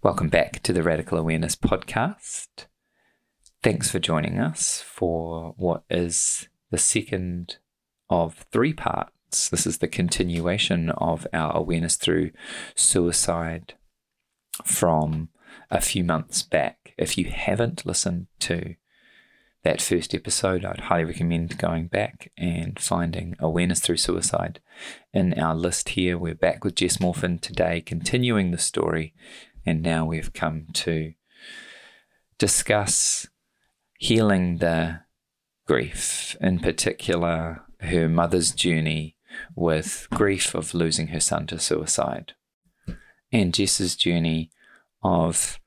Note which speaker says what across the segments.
Speaker 1: Welcome back to the Radical Awareness Podcast. Thanks for joining us for what is the second of three parts. This is the continuation of our awareness through suicide from a few months back. If you haven't listened to that first episode, I'd highly recommend going back and finding awareness through suicide in our list here. We're back with Jess Morfin today, continuing the story and now we've come to discuss healing the grief, in particular, her mother's journey with grief of losing her son to suicide, and Jess's journey of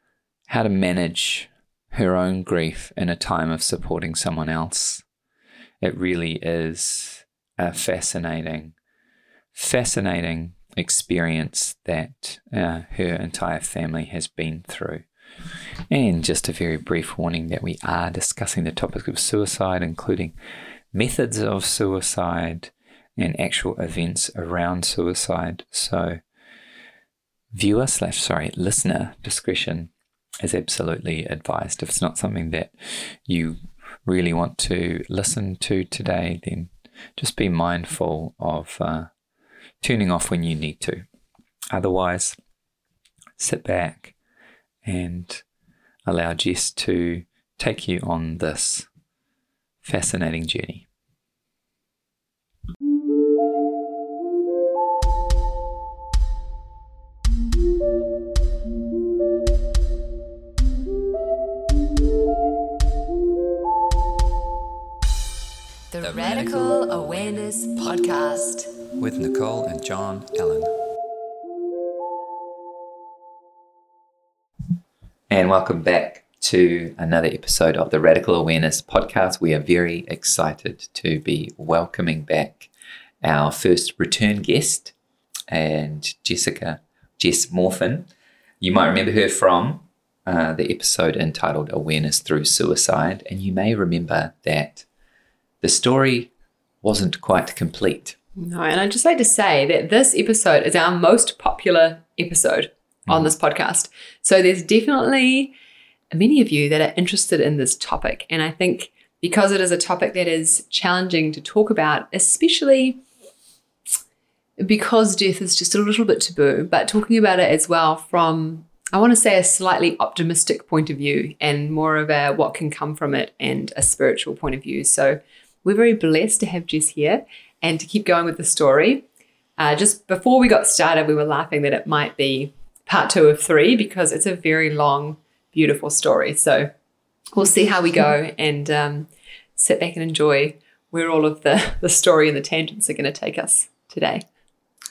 Speaker 1: how to manage her own grief in a time of supporting someone else. It really is a fascinating, fascinating experience that uh, her entire family has been through. And just a very brief warning that we are discussing the topic of suicide, including methods of suicide and actual events around suicide. So, viewer slash sorry listener discretion is absolutely advised. If it's not something that you really want to listen to today, then just be mindful of uh, tuning off when you need to. Otherwise, sit back and allow Jess to take you on this fascinating journey.
Speaker 2: The Radical Awareness Podcast
Speaker 1: with Nicole and John Allen. And welcome back to another episode of the Radical Awareness Podcast. We are very excited to be welcoming back our first return guest and Jessica, Jess Morfin. You might remember her from uh, the episode entitled Awareness Through Suicide, and you may remember that the story wasn't quite complete.
Speaker 3: No, and I'd just like to say that this episode is our most popular episode mm. on this podcast. So there's definitely many of you that are interested in this topic. And I think because it is a topic that is challenging to talk about, especially because death is just a little bit taboo, but talking about it as well from, I want to say, a slightly optimistic point of view and more of a what can come from it and a spiritual point of view. So we're very blessed to have Jess here and to keep going with the story, uh, just before we got started, we were laughing that it might be part two of three because it's a very long, beautiful story. So we'll see how we go and um, sit back and enjoy where all of the, the story and the tangents are going to take us today.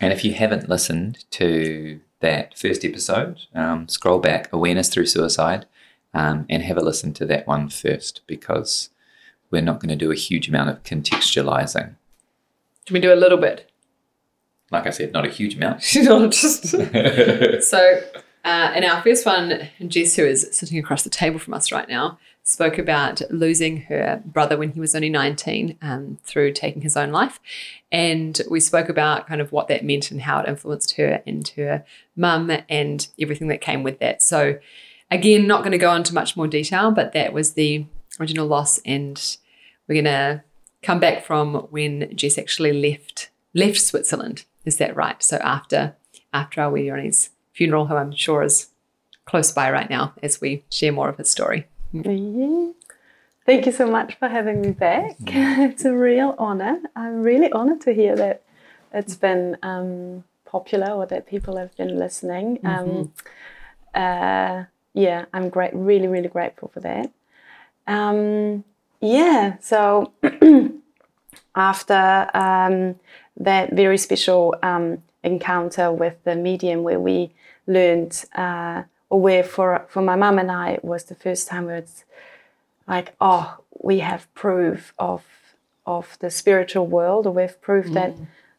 Speaker 1: And if you haven't listened to that first episode, um, scroll back, Awareness Through Suicide, um, and have a listen to that one first because we're not going to do a huge amount of contextualizing.
Speaker 3: We do a little bit?
Speaker 1: Like I said, not a huge amount.
Speaker 3: not just. so, uh, in our first one, Jess, who is sitting across the table from us right now, spoke about losing her brother when he was only 19 um, through taking his own life. And we spoke about kind of what that meant and how it influenced her and her mum and everything that came with that. So, again, not going to go into much more detail, but that was the original loss. And we're going to come back from when Jess actually left left Switzerland. Is that right? So after after our Ronnie's funeral, who I'm sure is close by right now as we share more of his story.
Speaker 4: Yeah. Thank you so much for having me back. it's a real honor. I'm really honored to hear that it's been um, popular or that people have been listening. Mm-hmm. Um, uh, yeah, I'm great. Really, really grateful for that. Um, yeah, so after um, that very special um, encounter with the medium where we learned, uh, or where for, for my mum and I, it was the first time where it's like, oh, we have proof of, of the spiritual world, or we've proof mm. that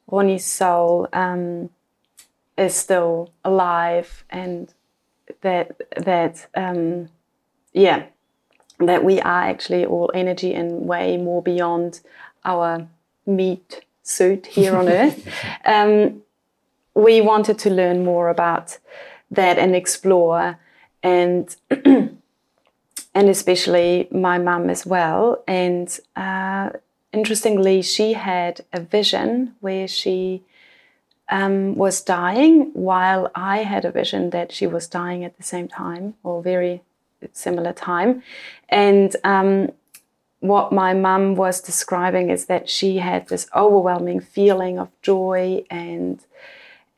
Speaker 4: Ronnie's soul um, is still alive and that, that um, yeah, that we are actually all energy and way more beyond our meat suit here on earth. Um, we wanted to learn more about that and explore and and especially my mum as well. And uh, interestingly, she had a vision where she um, was dying, while I had a vision that she was dying at the same time or very similar time. And um, what my mum was describing is that she had this overwhelming feeling of joy and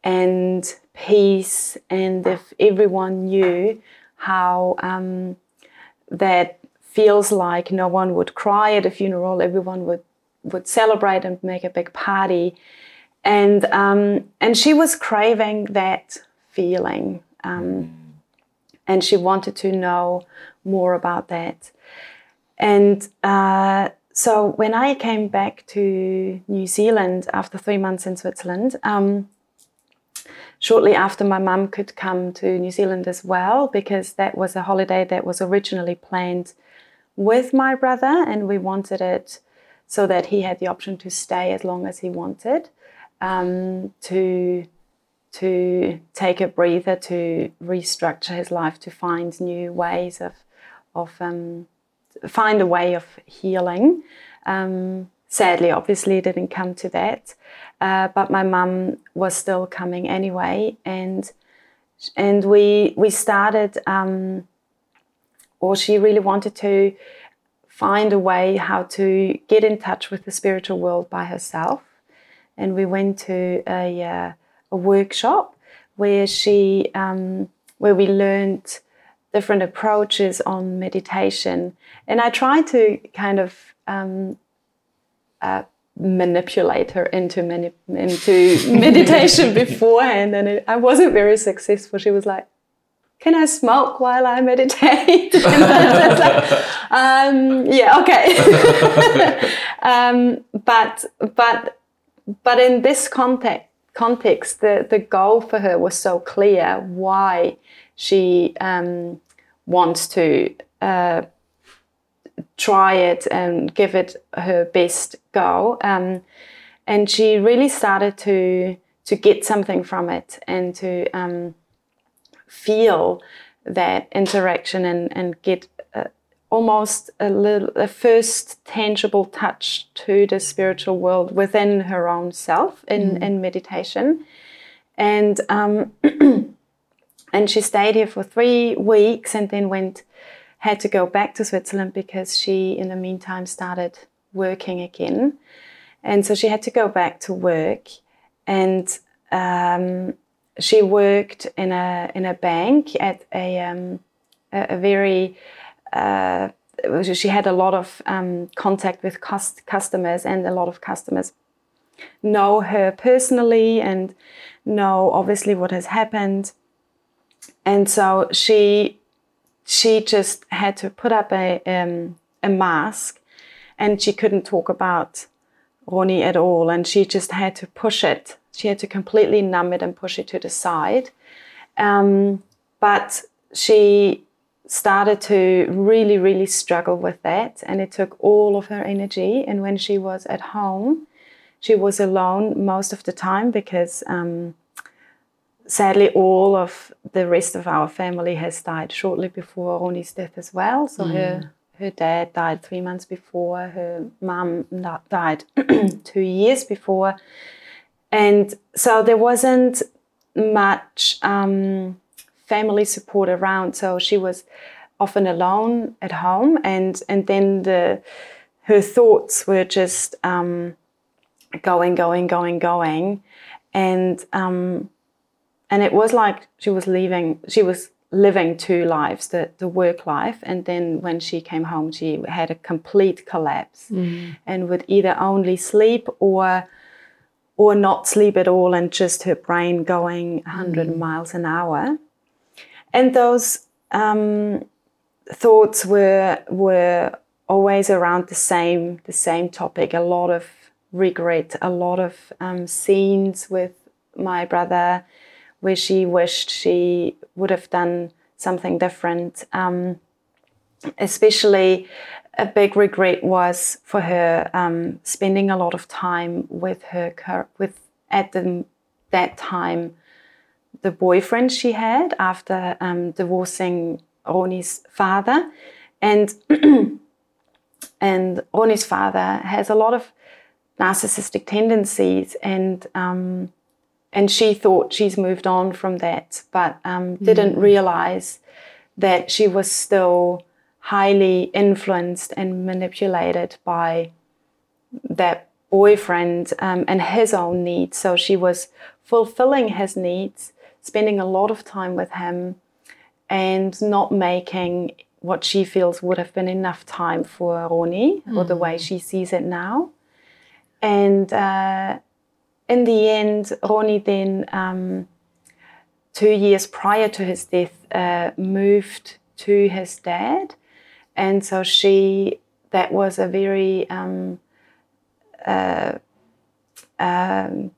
Speaker 4: and peace, and if everyone knew how um, that feels like no one would cry at a funeral, everyone would would celebrate and make a big party, and um, and she was craving that feeling, um, and she wanted to know more about that, and. Uh, so when I came back to New Zealand after three months in Switzerland, um, shortly after my mum could come to New Zealand as well, because that was a holiday that was originally planned with my brother, and we wanted it so that he had the option to stay as long as he wanted, um, to to take a breather, to restructure his life, to find new ways of of um, find a way of healing. Um, sadly, obviously, didn't come to that. Uh, but my mum was still coming anyway, and and we we started, um, or she really wanted to find a way how to get in touch with the spiritual world by herself, and we went to a uh, a workshop where she um, where we learned different approaches on meditation, and I tried to kind of um, uh, manipulate her into mani- into meditation beforehand, and it, I wasn't very successful. She was like, "Can I smoke while I meditate?" like, um, yeah, okay. um, but but but in this context context, the the goal for her was so clear. Why she um, wants to. Uh, try it and give it her best go. Um, and she really started to to get something from it and to um, feel that interaction and and get uh, almost a little a first tangible touch to the spiritual world within her own self in mm. in meditation and um, and she stayed here for three weeks and then went had to go back to Switzerland because she, in the meantime, started working again. And so she had to go back to work. And um, she worked in a, in a bank at a, um, a, a, very, uh, she had a lot of um, contact with cost- customers, and a lot of customers know her personally and know obviously what has happened. And so she she just had to put up a, um, a mask and she couldn't talk about Ronnie at all. And she just had to push it. She had to completely numb it and push it to the side. Um, but she started to really, really struggle with that. And it took all of her energy. And when she was at home, she was alone most of the time because um, sadly, all of the rest of our family has died shortly before Roni's death as well. So mm. her her dad died three months before. Her mum died two years before, and so there wasn't much um, family support around. So she was often alone at home, and and then the her thoughts were just um, going, going, going, going, and um, and it was like she was leaving she was living two lives the, the work life and then when she came home she had a complete collapse mm. and would either only sleep or or not sleep at all and just her brain going 100 mm. miles an hour and those um, thoughts were were always around the same the same topic a lot of regret a lot of um, scenes with my brother where she wished she would have done something different. Um, especially, a big regret was for her um, spending a lot of time with her with at the, that time the boyfriend she had after um, divorcing Roni's father, and and Roni's father has a lot of narcissistic tendencies, and um, and she thought she's moved on from that, but um, didn't realize that she was still highly influenced and manipulated by that boyfriend um, and his own needs. So she was fulfilling his needs, spending a lot of time with him, and not making what she feels would have been enough time for Roni or the way she sees it now. And uh, in the end, Roni then, um, two years prior to his death, uh, moved to his dad. And so she, that was a very, um, uh, um,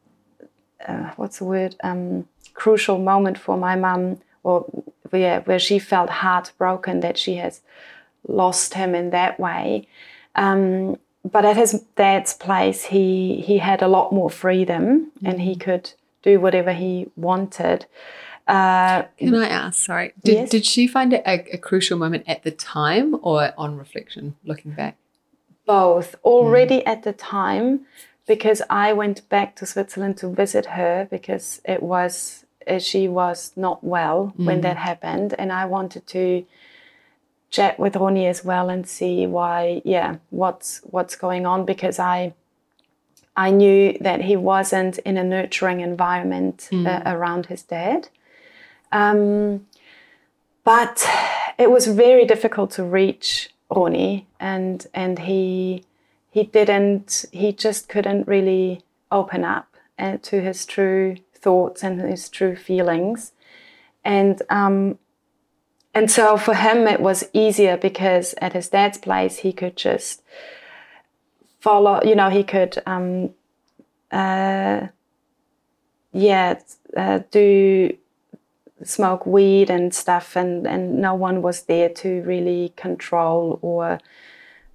Speaker 4: uh, what's the word, um, crucial moment for my mum, or where, where she felt heartbroken that she has lost him in that way. Um, but at his dad's place, he he had a lot more freedom, and he could do whatever he wanted. Uh,
Speaker 3: Can I ask? Sorry, did,
Speaker 4: Yes.
Speaker 3: did she find it a, a crucial moment at the time or on reflection, looking back?
Speaker 4: both already at the time because I went back to Switzerland to visit her because it was uh, she was not well when that happened and I wanted to chat with Roni as well and see why yeah what's what's going on because I I knew that he wasn't in a nurturing environment uh, around his dad. Um, but it was very difficult to reach Roni and and he he didn't he just couldn't really open up uh, to his true thoughts and his true feelings. And um and so for him it was easier because at his dad's place he could just follow you know he could um uh yeah uh, do smoke weed and stuff and and no one was there to really control or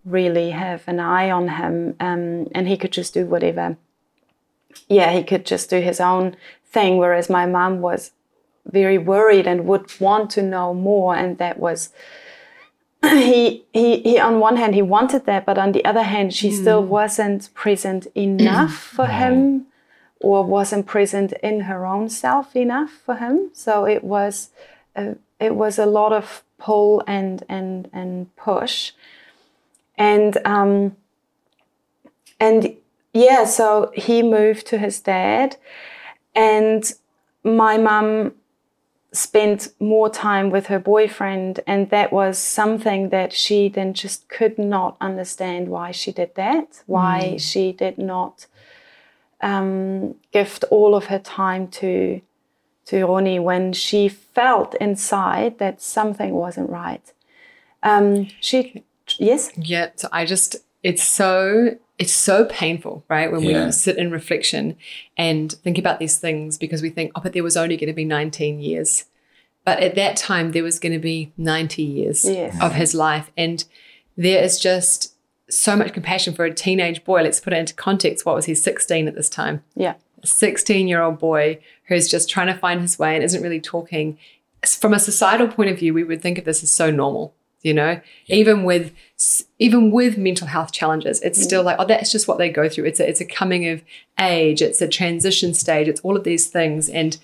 Speaker 4: really have an eye on him um, and he could just do whatever. Yeah he could just do his own thing whereas my mum was very worried and would want to know more and that was he, he he on one hand he wanted that but on the other hand she still wasn't present enough for him or wasn't present in her own self enough for him. So it was a, it was a lot of pull and and and push. And um and yeah so he moved to his dad and my mum spent more time with her boyfriend and that was something that she then just could not understand why she did that why she did not um, gift all of her time to to Roni when she felt inside that something wasn't right um, she yes
Speaker 3: Yeah. So I just, it's so, it's so painful, right? When
Speaker 1: Yeah.
Speaker 3: we sit in reflection and think about these things because we think, oh, but there was only going to be 19 years. But at that time, there was going to be 90 years
Speaker 4: Yes.
Speaker 3: of his life. And there is just so much compassion for a teenage boy. Let's put it into context. What was he, 16 at this time?
Speaker 4: yeah
Speaker 3: a 16 year old boy who's just trying to find his way and isn't really talking. From a societal point of view, we would think of this as so normal, you know, even with even with mental health challenges, it's mm. still like, oh, that's just what they go through. It's a, it's a coming of age, it's a transition stage, it's all of these things. And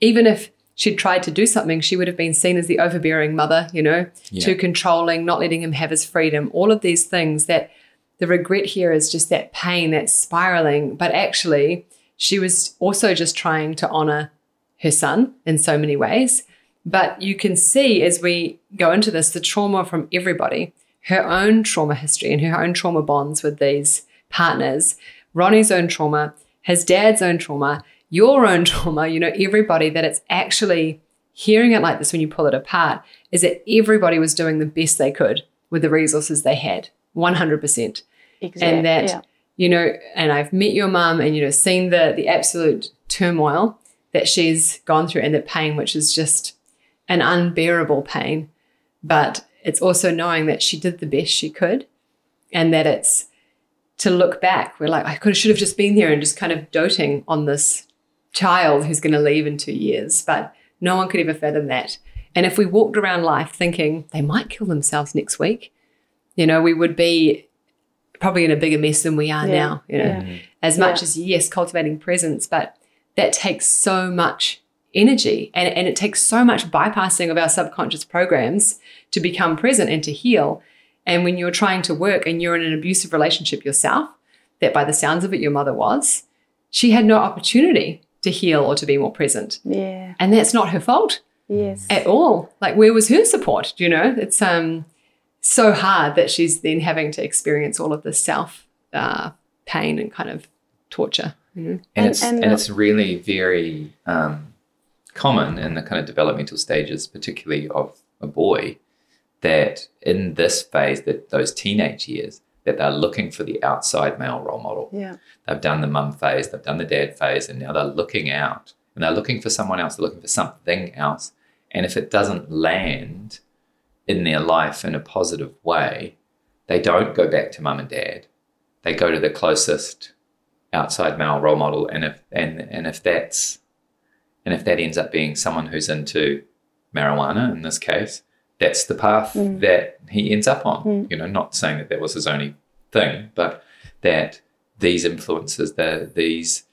Speaker 3: even if she'd tried to do something, she would have been seen as the overbearing mother, you know, too controlling, not letting him have his freedom, all of these things that the regret here is just that pain that's spiraling. But actually, she was also just trying to honor her son in so many ways. But you can see as we go into this the trauma from everybody, her own trauma history and her own trauma bonds with these partners, Ronnie's own trauma, his dad's own trauma, your own trauma, you know, everybody that it's actually hearing it like this when you pull it apart is that everybody was doing the best they could with the resources they had, 100%
Speaker 4: exactly
Speaker 3: and that
Speaker 4: yeah.
Speaker 3: you know and i've met your mum and you know seen the the absolute turmoil that she's gone through and the pain which is just an unbearable pain but it's also knowing that she did the best she could and that it's to look back we're like i could should have just been there and just kind of doting on this child who's going to leave in two years. But no one could ever fathom that. And if we walked around life thinking they might kill themselves next week, you know, we would be probably in a bigger mess than we are
Speaker 4: Yeah,
Speaker 3: now. You know,
Speaker 4: yeah.
Speaker 3: as much
Speaker 4: Yeah.
Speaker 3: as yes, cultivating presence, but that takes so much energy and, and it takes so much bypassing of our subconscious programs to become present and to heal. And when you're trying to work and you're in an abusive relationship yourself, that by the sounds of it, your mother was, she had no opportunity to heal or to be more present.
Speaker 4: Yeah.
Speaker 3: And that's not her fault
Speaker 4: Yes.
Speaker 3: at all. Like where was her support? Do you know? It's um so hard that she's then having to experience all of this self uh, pain and kind of torture. You know?
Speaker 1: and,
Speaker 4: And-
Speaker 1: it's
Speaker 4: and
Speaker 1: and, it's really very um, common in the kind of developmental stages, particularly of a boy, that in this phase, that those teenage years, that they're looking for the outside male role model.
Speaker 4: yeah.
Speaker 1: They've done the mum phase, they've done the dad phase, and now they're looking out and they're looking for someone else, they're looking for something else. And if it doesn't land in their life in a positive way, they don't go back to mum and dad. They go to the closest outside male role model. And if and and if that's and if that ends up being someone who's into marijuana in this case, that's the path
Speaker 4: Mm.
Speaker 1: that he ends up on.
Speaker 4: Mm.
Speaker 1: You know, not saying that that was his only thing, but that these influences, the these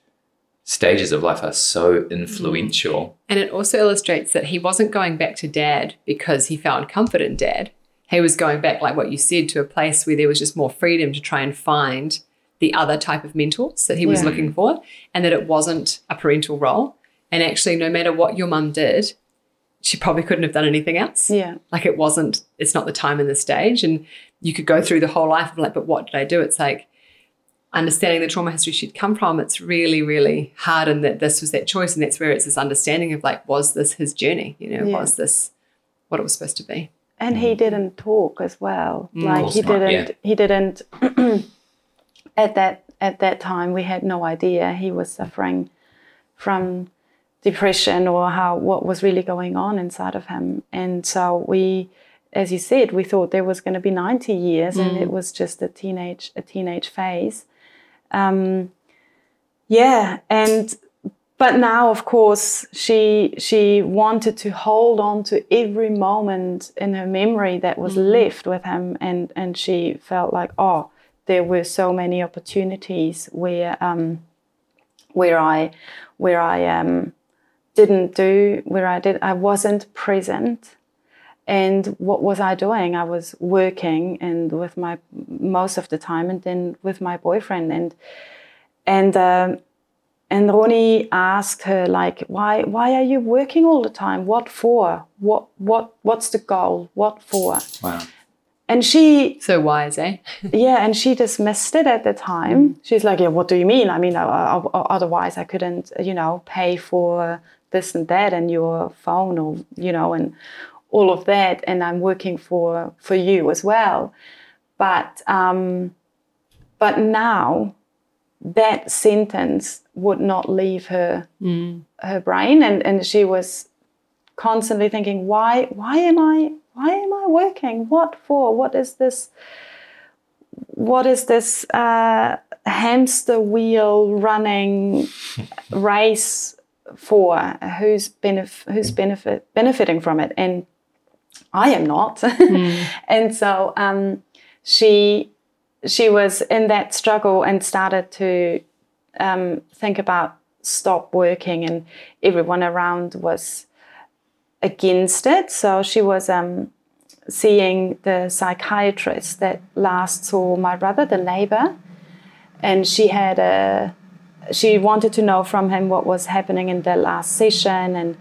Speaker 1: stages of life are so influential.
Speaker 3: And it also illustrates that he wasn't going back to dad because he found comfort in dad. He was going back, like what you said, to a place where there was just more freedom to try and find the other type of mentors that he was looking for, and that it wasn't a parental role. And actually, no matter what your mum did, she probably couldn't have done anything else.
Speaker 4: Yeah.
Speaker 3: Like it wasn't, it's not the time and the stage. And you could go through the whole life of like, but what did I do? It's like understanding the trauma history she'd come from. It's really, really hard. And that this was that choice. And that's where it's this understanding of like, was this his journey? You know,
Speaker 4: Yeah.
Speaker 3: was this what it was supposed to be?
Speaker 4: and he didn't talk as well
Speaker 3: Mm.
Speaker 4: like he didn't
Speaker 1: yeah.
Speaker 4: he didn't at that at that time we had no idea he was suffering from depression or how what was really going on inside of him. And so we as you said we thought there was going to be 90 years and it was just a teenage a teenage phase. Um, yeah and but now of course she she wanted to hold on to every moment in her memory that was left with him and and she felt like oh there were so many opportunities where um where i where i um didn't do where i did i wasn't present and what was i doing i was working and with my most of the time and then with my boyfriend and and um, and Ronnie asked her like, "Why? Why are you working all the time? What for? What? What? What's the goal? What for?"
Speaker 1: Wow.
Speaker 4: And she,
Speaker 3: So wise, eh?
Speaker 4: yeah, and she dismissed it at the time. She's like, "Yeah, what do you mean? I mean, uh, uh, otherwise I couldn't, you know, pay for this and that and your phone or you know and all of that. And I'm working for for you as well." But um, but now that sentence would not leave her her brain and, and she was constantly thinking why why am i why am i working what for what is this what is this uh, hamster wheel running race for who's benef- who's benefit benefiting from it. And i am not. And so um, she she was in that struggle and started to um, think about stop working, and everyone around was against it. So she was um, seeing the psychiatrist that last saw my brother, the neighbor, and she had a she wanted to know from him what was happening in the last session, and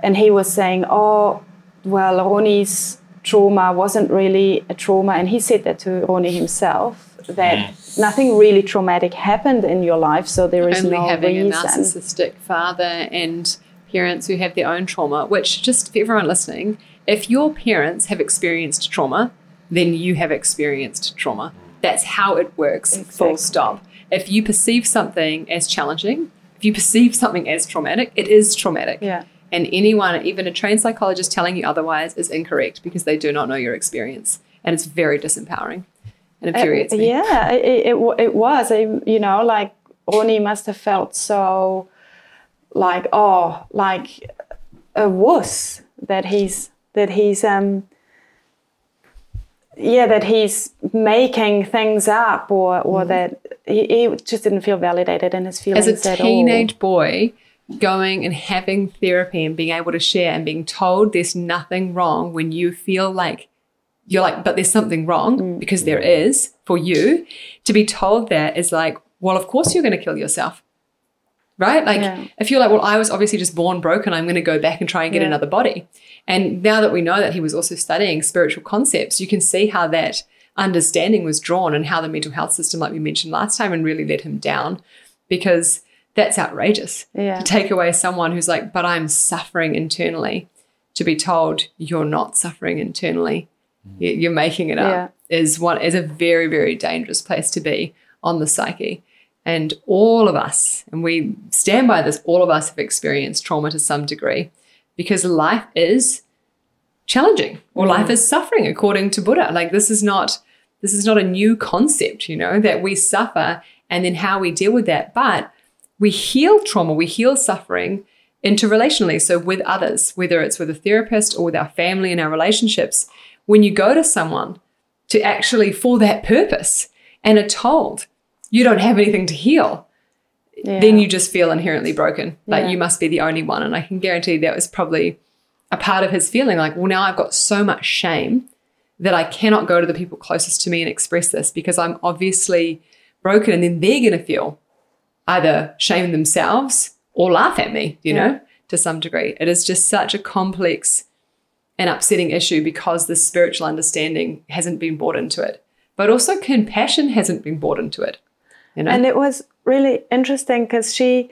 Speaker 4: and he was saying, oh, well, Ronnie's trauma wasn't really a trauma, and he said that to Ronnie himself that mm-hmm. nothing really traumatic happened in your life, so there is
Speaker 3: Only
Speaker 4: no
Speaker 3: having
Speaker 4: reason.
Speaker 3: a narcissistic father and parents who have their own trauma, which just for everyone listening, if your parents have experienced trauma, then you have experienced trauma. That's how it works, full stop. If you perceive something as challenging, if you perceive something as traumatic, it is traumatic.
Speaker 4: Yeah.
Speaker 3: And anyone, even a trained psychologist telling you otherwise, is incorrect because they do not know your experience. And it's very disempowering and infuriates
Speaker 4: Uh,
Speaker 3: me.
Speaker 4: Yeah, it, it, it was. I, you know, like Ronnie must have felt so like oh like a wuss that he's that he's um yeah that he's making things up or or
Speaker 3: Mm-hmm.
Speaker 4: that he, he just didn't feel validated in his feelings
Speaker 3: As a teenage boy, going and having therapy and being able to share and being told there's nothing wrong when you feel like you're like, but there's something wrong
Speaker 4: Mm.
Speaker 3: because there is for you. To be told that is like, well, of course you're going to kill yourself. Right? Like,
Speaker 4: Yeah.
Speaker 3: if you're like, well, I was obviously just born broken, I'm going to go back and try and get
Speaker 4: Yeah.
Speaker 3: another body. And now that we know that he was also studying spiritual concepts, you can see how that understanding was drawn and how the mental health system, like we mentioned last time, and really let him down because that's outrageous.
Speaker 4: Yeah.
Speaker 3: to take away someone who's like, but I'm suffering internally, to be told you're not suffering internally, mm. you're making it up, is one is a very very dangerous place to be on the psyche. And all of us, and we stand by this, all of us have experienced trauma to some degree because life is challenging or life mm. is suffering according to Buddha. Like this is not this is not a new concept, you know, that we suffer and then how we deal with that. But we heal trauma, we heal suffering interrelationally. So with others, whether it's with a therapist or with our family and our relationships, when you go to someone to actually for that purpose and are told you don't have anything to heal,
Speaker 4: Yeah.
Speaker 3: then you just feel inherently broken. Like
Speaker 4: Yeah.
Speaker 3: you must be the only one. And I can guarantee that was probably a part of his feeling like, well, now I've got so much shame that I cannot go to the people closest to me and express this because I'm obviously broken. And then they're going to feel either shame themselves or laugh at me, you
Speaker 4: Yeah.
Speaker 3: know, to some degree. It is just such a complex and upsetting issue because the spiritual understanding hasn't been brought into it, but also compassion hasn't been brought into it. You know?
Speaker 4: And it was really interesting because she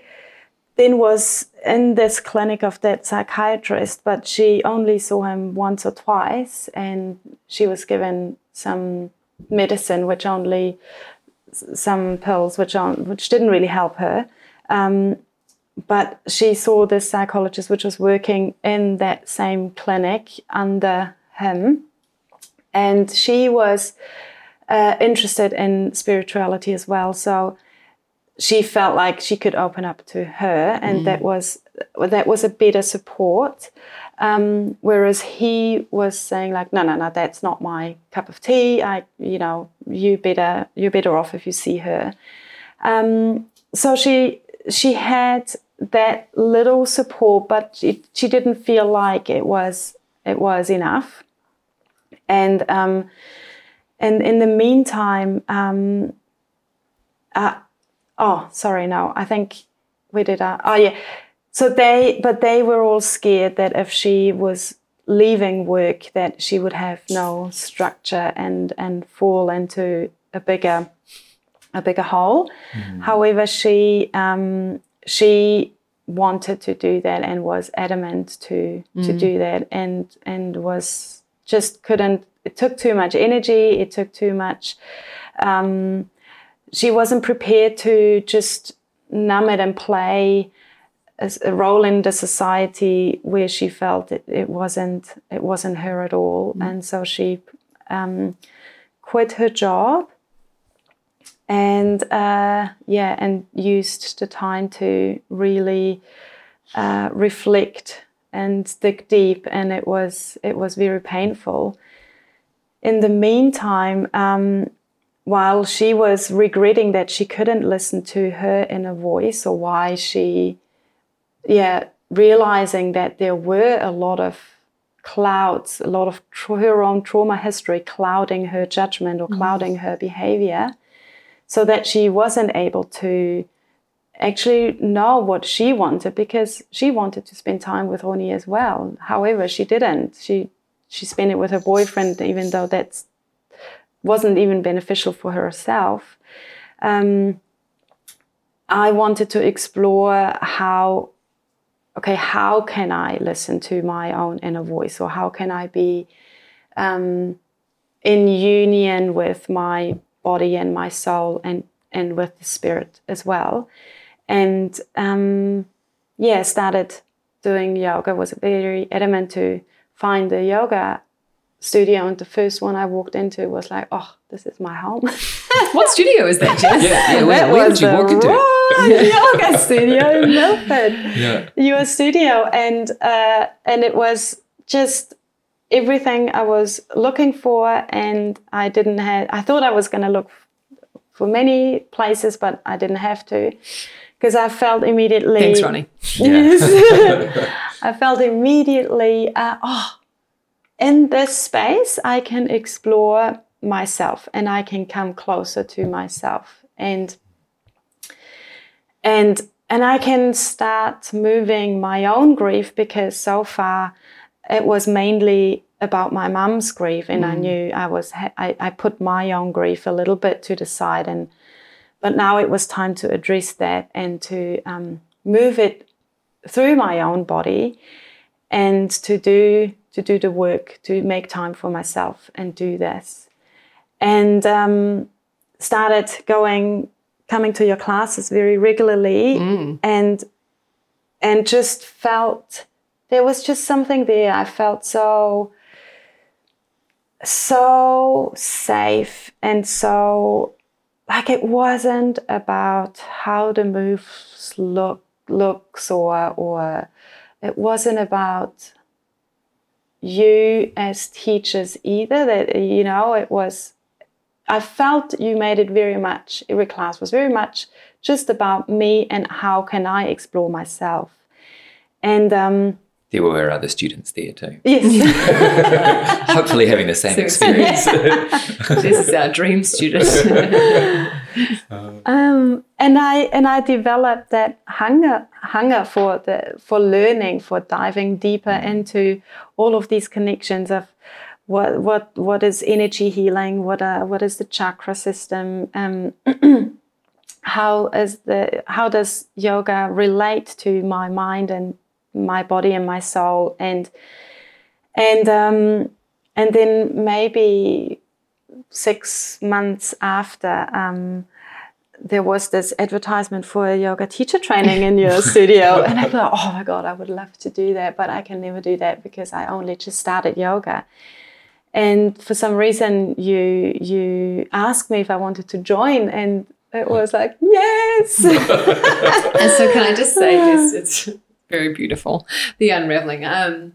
Speaker 4: then was in this clinic of that psychiatrist, but she only saw him once or twice, and she was given some medicine, which only some pills, which on, which didn't really help her. Um, but she saw this psychologist, which was working in that same clinic under him, and she was uh, interested in spirituality as well. So she felt like she could open up to her, and that was that was a better support. Um, whereas he was saying like, no, no, no, that's not my cup of tea. I, you know, you better you're better off if you see her. Um, so she she had that little support, but she, she didn't feel like it was it was enough. And um, and in the meantime, um, uh, oh, sorry, no, I think we did. Uh, oh, yeah. So they, but they were all scared that if she was leaving work, that she would have no structure and and fall into a bigger, a bigger hole. However, she um, she wanted to do that and was adamant to to do that and and was just couldn't. It took too much energy. It took too much. Um, she wasn't prepared to just numb it and play a, role in the society where she felt it, it wasn't it wasn't her at all, and so she um, quit her job and uh, yeah, and used the time to really uh, reflect and dig deep, and it was it was very painful. In the meantime, um, while she was regretting that she couldn't listen to her inner voice or why she yeah realizing that there were a lot of clouds a lot of tra- her own trauma history clouding her judgment or mm-hmm. clouding her behavior so that she wasn't able to actually know what she wanted because she wanted to spend time with Ronnie as well. However she didn't. She she spent it with her boyfriend even though that's wasn't even beneficial for herself. Um, I wanted to explore how, okay, how can I listen to my own inner voice, or how can I be um, in union with my body and my soul, and and with the spirit as well, and um, yeah, started doing yoga. Was very adamant to find the yoga studio and the first one I walked into was like, oh, this is my home.
Speaker 3: what studio is that, Jess?
Speaker 1: Yeah, yeah. Where, where
Speaker 4: was
Speaker 1: did you walk into?
Speaker 4: yoga studio in Milford.
Speaker 1: Yeah.
Speaker 4: Your studio, and uh, and it was just everything I was looking for, and I didn't have. I thought I was going to look for many places, but I didn't have to because I felt immediately.
Speaker 3: Thanks, Ronnie.
Speaker 4: Yes. I felt immediately, uh, oh, in this space, I can explore myself and I can come closer to myself. And and and I can start moving my own grief because so far it was mainly about my mum's grief and I knew I was I, I put my own grief a little bit to the side and but now it was time to address that and to um, move it through my own body and to do to do the work to make time for myself and do this. And um, started going coming to your classes very regularly and and just felt there was just something there. I felt so so safe and so like it wasn't about how the moves look looks or or it wasn't about you as teachers either that you know it was i felt you made it very much every class was very much just about me and how can i explore myself and um
Speaker 1: There were other students there too.
Speaker 4: yes
Speaker 1: Hopefully having the same
Speaker 3: So-
Speaker 1: experience.
Speaker 3: This is our dream student.
Speaker 4: um, and I and I developed that hunger hunger for the for learning, for diving deeper into all of these connections of what what what is energy healing, what are, what is the chakra system, um, how is the how does yoga relate to my mind and my body and my soul and and um, and then maybe six months after um, there was this advertisement for a yoga teacher training in your studio and i thought oh my god i would love to do that but i can never do that because i only just started yoga and for some reason you you asked me if i wanted to join and it was like yes
Speaker 3: and so can I just say this? It's very beautiful. The unraveling. Um,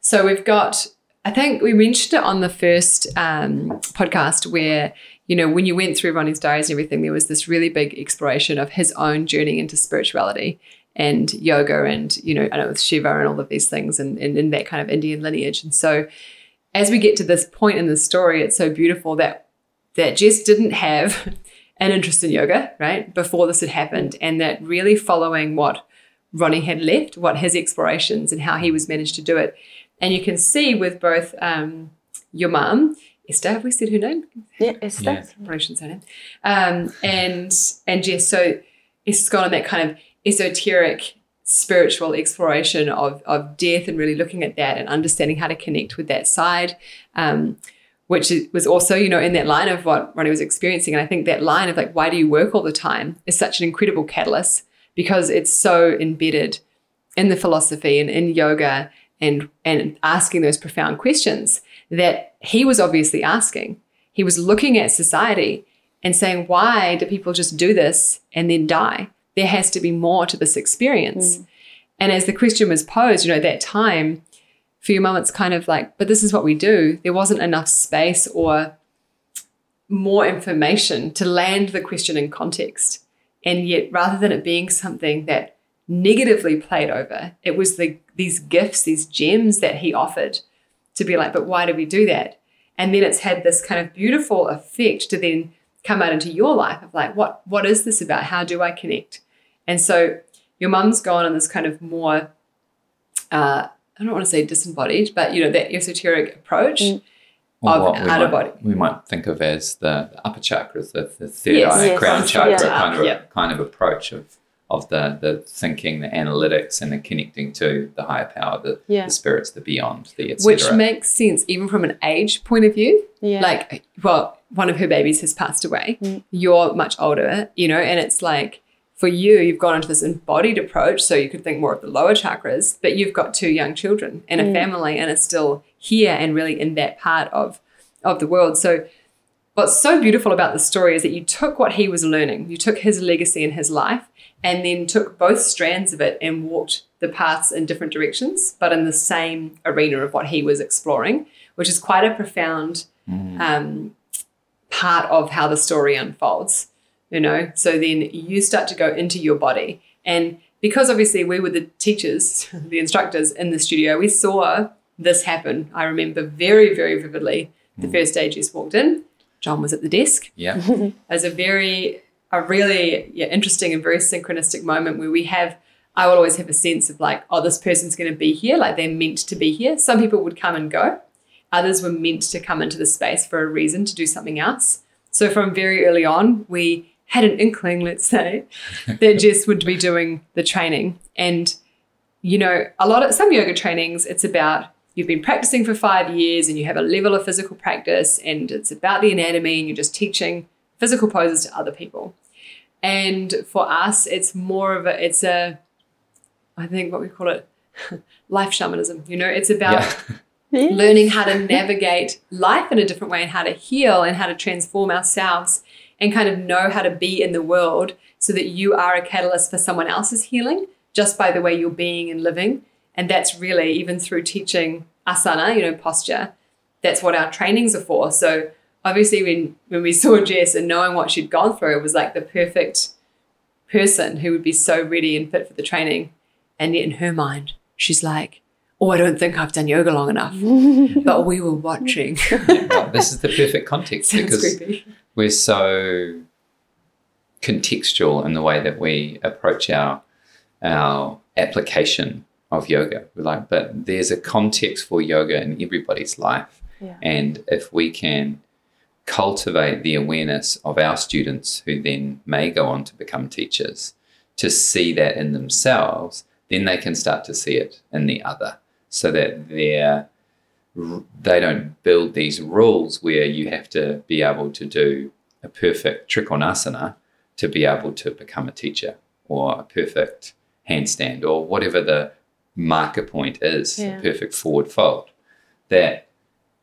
Speaker 3: so we've got. I think we mentioned it on the first um, podcast where you know when you went through Ronnie's diaries and everything, there was this really big exploration of his own journey into spirituality and yoga and you know I know with Shiva and all of these things and, in that kind of Indian lineage. And so as we get to this point in the story, it's so beautiful that that Jess didn't have an interest in yoga, right, before this had happened, and that really following what Ronnie had left, what his explorations and how he was managed to do it. And you can see with both um, your mum, Esther, have we said her name?
Speaker 4: yeah, it's
Speaker 1: Yeah.
Speaker 3: Probably shouldn't say her name. Um, and and Jess, so it's gone on that kind of esoteric spiritual exploration of of death and really looking at that and understanding how to connect with that side. Um, which was also, you know, in that line of what Ronnie was experiencing. And I think that line of like, why do you work all the time is such an incredible catalyst because it's so embedded in the philosophy and in yoga and and asking those profound questions that he was obviously asking. He was looking at society and saying, why do people just do this and then die? There has to be more to this experience. Mm. And as the question was posed, you know, at that time, for your mum, it's kind of like, but this is what we do. There wasn't enough space or more information to land the question in context. And yet, rather than it being something that negatively played over, it was the these gifts, these gems that he offered to be like, but why did we do that? And then it's had this kind of beautiful effect to then come out into your life of like, what what is this about? How do I connect? And so your mum's gone on this kind of more uh, I don't want to say disembodied, but you know, that esoteric approach
Speaker 4: Mm.
Speaker 1: Or
Speaker 3: of
Speaker 1: what we
Speaker 3: out
Speaker 1: might,
Speaker 3: body.
Speaker 1: we might think of as the upper chakras, the, the third
Speaker 3: Yes.
Speaker 1: eye,
Speaker 4: Yes.
Speaker 1: crown
Speaker 4: Yes.
Speaker 1: chakra
Speaker 4: Yeah.
Speaker 1: kind of
Speaker 3: Yeah.
Speaker 1: kind of approach of of the the thinking, the analytics, and the connecting to the higher power, the,
Speaker 4: Yeah.
Speaker 1: the spirits, the beyond, the etc.
Speaker 3: Which makes sense even from an age point of view.
Speaker 4: Yeah.
Speaker 3: Like, well, one of her babies has passed away.
Speaker 4: Mm.
Speaker 3: You're much older, you know, and it's like for you, you've gone into this embodied approach. So you could think more of the lower chakras, but you've got two young children and a
Speaker 4: Mm.
Speaker 3: family and are still here and really in that part of of the world. So what's so beautiful about the story is that you took what he was learning, you took his legacy in his life, and then took both strands of it and walked the paths in different directions, but in the same arena of what he was exploring, which is quite a profound um, part of how the story unfolds. You know, so then you start to go into your body, and because obviously we were the teachers, the instructors in the studio, we saw this happen. I remember very, very vividly the first day Jess walked in. John was at the desk.
Speaker 1: Yeah.
Speaker 3: It was a very, a really yeah, interesting and very synchronistic moment where we have, I will always have a sense of like, oh, this person's going to be here, like they're meant to be here. Some people would come and go, others were meant to come into the space for a reason to do something else. So from very early on, we had an inkling, let's say, that Jess would be doing the training. And, you know, a lot of some yoga trainings, it's about you've been practicing for five years and you have a level of physical practice and it's about the anatomy and you're just teaching physical poses to other people. And for us, it's more of a, it's a, I think what we call it, life shamanism. You know, it's about
Speaker 1: Yeah.
Speaker 3: learning how to navigate life in a different way and how to heal and how to transform ourselves and kind of know how to be in the world so that you are a catalyst for someone else's healing just by the way you're being and living. And that's really, even through teaching asana, you know, posture, that's what our trainings are for. So obviously when when we saw Jess and knowing what she'd gone through, it was like the perfect person who would be so ready and fit for the training. And yet in her mind, she's like, Oh, I don't think I've done yoga long enough. but we were watching.
Speaker 1: This is the perfect context
Speaker 3: Sounds
Speaker 1: because
Speaker 3: creepy.
Speaker 1: we're so contextual in the way that we approach our our application of yoga. We're like, but there's a context for yoga in everybody's life.
Speaker 4: Yeah.
Speaker 1: And if we can cultivate the awareness of our students who then may go on to become teachers to see that in themselves, then they can start to see it in the other so that they're they don't build these rules where you have to be able to do a perfect trikonasana to be able to become a teacher or a perfect handstand or whatever the marker point is,
Speaker 4: Yeah.
Speaker 1: a perfect forward fold. That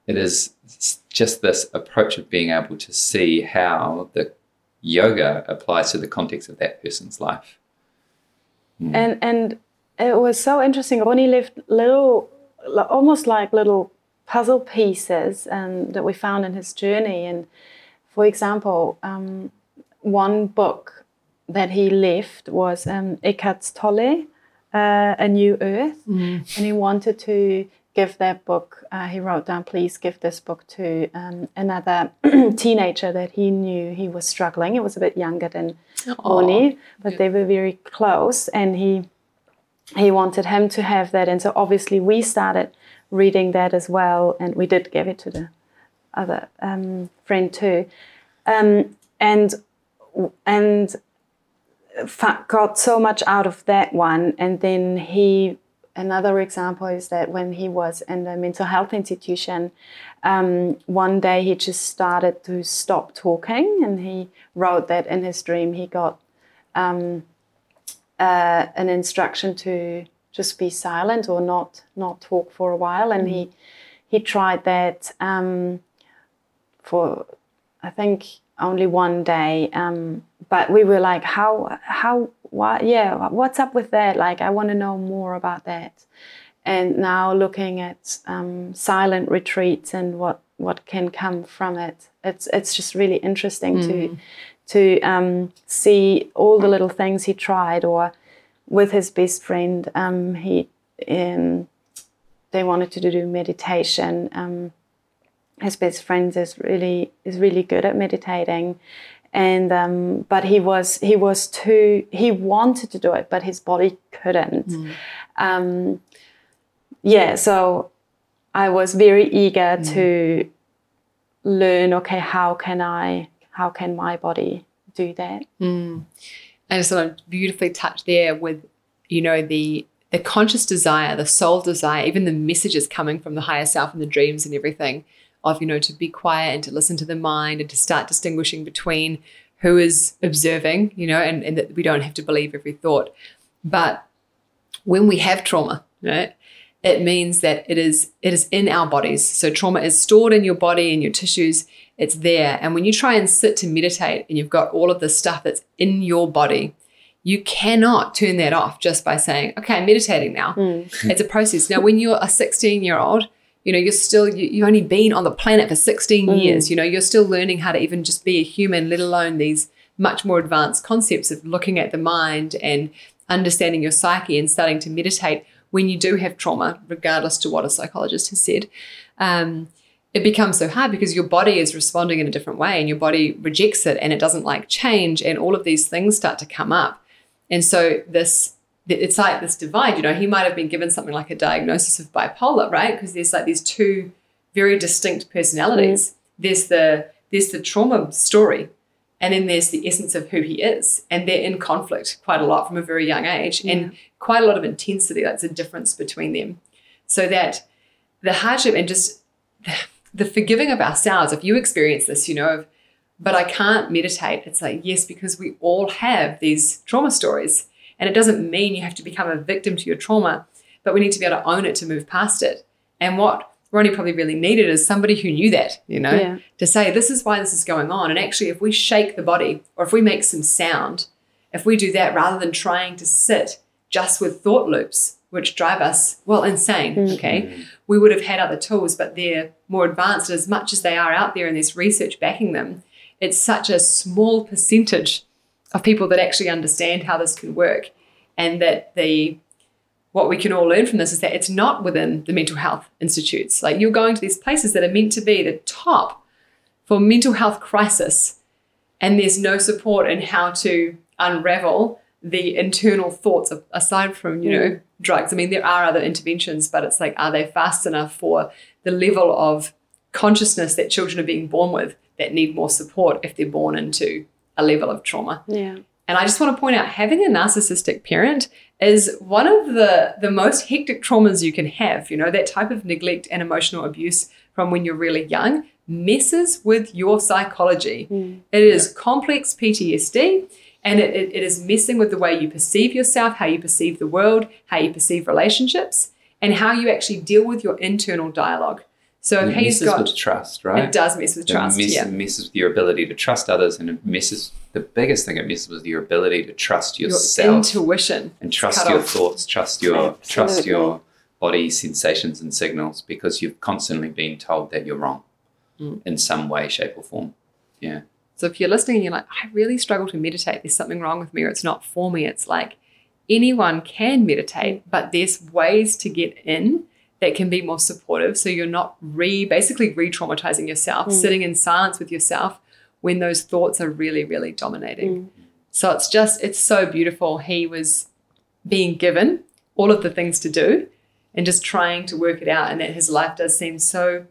Speaker 1: it is just this approach of being able to see how the yoga applies to the context of that person's life.
Speaker 4: and and it was so interesting. Ronnie left little, almost like little puzzle pieces, um, that we found in his journey. And for example, um, one book that he left was um, Eckhart Tolle, uh, A New Earth, and he wanted to give that book. Uh, he wrote down, "Please give this book to um, another teenager that he knew he was struggling. He was a bit younger than Ronnie, but they were very close, and he he wanted him to have that. And so obviously we started reading that as well, and we did give it to the other um, friend too, um, and and got so much out of that one. And then he another example is that when he was in the mental health institution, um, one day he just started to stop talking, and he wrote that in his dream he got um, uh, an instruction to just be silent or not not talk for a while, and he he tried that um, for I think only one day. Um, but we were like, how how why yeah, what's up with that? Like, I want to know more about that. And now looking at um, silent retreats and what what can come from it, it's it's just really interesting to to um, see all the little things he tried or with his best friend um, he um, they wanted to do meditation um, his best friend is really is really good at meditating. And um, but he was he was too he wanted to do it but his body couldn't. Um, yeah so I was very eager to learn okay how can I how can my body do that?
Speaker 3: And it's sort of beautifully touched there with, you know, the the conscious desire, the soul desire, even the messages coming from the higher self and the dreams and everything of, you know, to be quiet and to listen to the mind and to start distinguishing between who is observing, you know, and, and that we don't have to believe every thought. But when we have trauma, right, it means that it is it is in our bodies. So trauma is stored in your body and your tissues, It's there. And when you try and sit to meditate and you've got all of this stuff that's in your body, you cannot turn that off just by saying, okay, I'm meditating now. Mm. It's a process. Now, when you're a 16 year old, you know, you're still, you, you've only been on the planet for 16 years. You know, you're still learning how to even just be a human, let alone these much more advanced concepts of looking at the mind and understanding your psyche and starting to meditate when you do have trauma, regardless to what a psychologist has said. Um, it becomes so hard because your body is responding in a different way and your body rejects it and it doesn't like change and all of these things start to come up. And so this it's like this divide, you know, he might have been given something like a diagnosis of bipolar, right? Because there's like these two very distinct personalities. Mm. There's the there's the trauma story and then there's the essence of who he is and they're in conflict quite a lot from a very young age and quite a lot of intensity that's a difference between them so that the hardship and just the forgiving of ourselves if you experience this you know of but i can't meditate it's like yes because we all have these trauma stories and it doesn't mean you have to become a victim to your trauma but we need to be able to own it to move past it and what Ronnie probably really needed is somebody who knew that, you know,
Speaker 4: Yeah.
Speaker 3: to say, this is why this is going on. And actually, if we shake the body or if we make some sound, if we do that rather than trying to sit just with thought loops, which drive us, well, insane, mm. okay, mm. we would have had other tools, but they're more advanced. As much as they are out there and there's research backing them, it's such a small percentage of people that actually understand how this can work and that the what we can all learn from this is that it's not within the mental health institutes. Like you're going to these places that are meant to be the top for mental health crisis, and there's no support in how to unravel the internal thoughts of, aside from you know mm. drugs. I mean, there are other interventions, but it's like, are they fast enough for the level of consciousness that children are being born with that need more support if they're born into a level of trauma?
Speaker 4: Yeah.
Speaker 3: And I just want to point out having a narcissistic parent is one of the, the most hectic traumas you can have. You know, that type of neglect and emotional abuse from when you're really young messes with your psychology. Hmm. It is complex PTSD and it, it, it is messing with the way you perceive yourself, how you perceive the world, how you perceive relationships, and how you actually deal with your internal dialogue. So if
Speaker 1: it
Speaker 3: he's
Speaker 1: messes
Speaker 3: got
Speaker 1: with trust, right?
Speaker 3: it does mess with trust.
Speaker 1: It messes,
Speaker 3: yeah.
Speaker 1: messes with your ability to trust others, and it messes. The biggest thing it messes with your ability to trust
Speaker 3: Your
Speaker 1: yourself
Speaker 3: intuition.
Speaker 1: and trust your
Speaker 3: off.
Speaker 1: thoughts, trust your trust your body sensations and signals because you've constantly been told that you're wrong
Speaker 3: Mm.
Speaker 1: in some way, shape, or form. Yeah,
Speaker 3: So if you're listening and you're like, I really struggle to meditate, there's something wrong with me or it's not for me, it's like anyone can meditate, but there's ways to get in that can be more supportive. So you're not re basically re-traumatizing yourself, mm. sitting in silence with yourself when those thoughts are really, really dominating. Mm. So it's just, it's so beautiful. He was being given all of the things to do and just trying to work it out. And that his life does seem so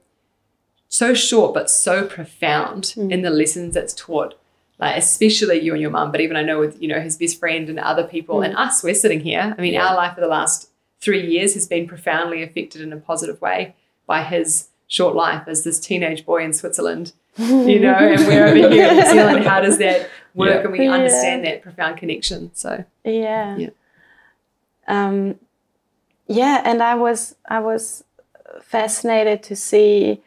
Speaker 3: so short but so profound mm. in the lessons that's taught like especially you and your mum but even i know with you know his best friend and other people and us we're sitting here i mean
Speaker 1: Yeah.
Speaker 3: our life for the last three years has been profoundly affected in a positive way by his short life as this teenage boy in switzerland you know and we're over here in new zealand how does that work
Speaker 1: Yeah.
Speaker 3: and we
Speaker 4: Yeah.
Speaker 3: understand that profound connection so
Speaker 4: Yeah.
Speaker 3: Yeah.
Speaker 4: Um, yeah, and I was I was fascinated to see,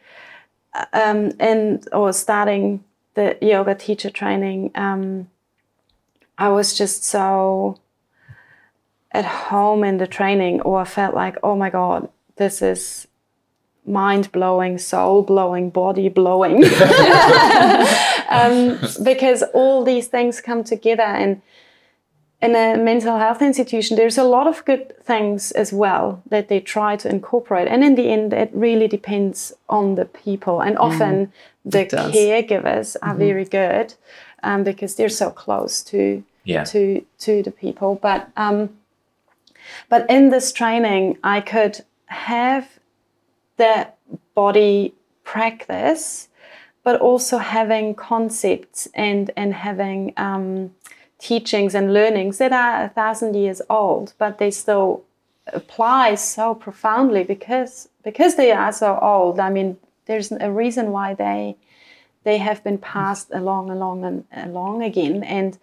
Speaker 4: um, and or starting the yoga teacher training. Um, I was just so at home in the training, or felt like, oh my god, this is mind blowing, soul blowing, body blowing, um, because all these things come together and in a mental health institution, there's a lot of good things as well that they try to incorporate. And in the end, it really depends on the people. And often the
Speaker 3: It does.
Speaker 4: caregivers are very good um, because they're so close to
Speaker 1: yeah,
Speaker 4: to to the people. But um, but in this training, I could have the body practice, but also having concepts and and having um, teachings and learnings that are a thousand years old, but they still apply so profoundly because because they are so old. I mean, there's a reason why they they have been passed along, along, and along again, and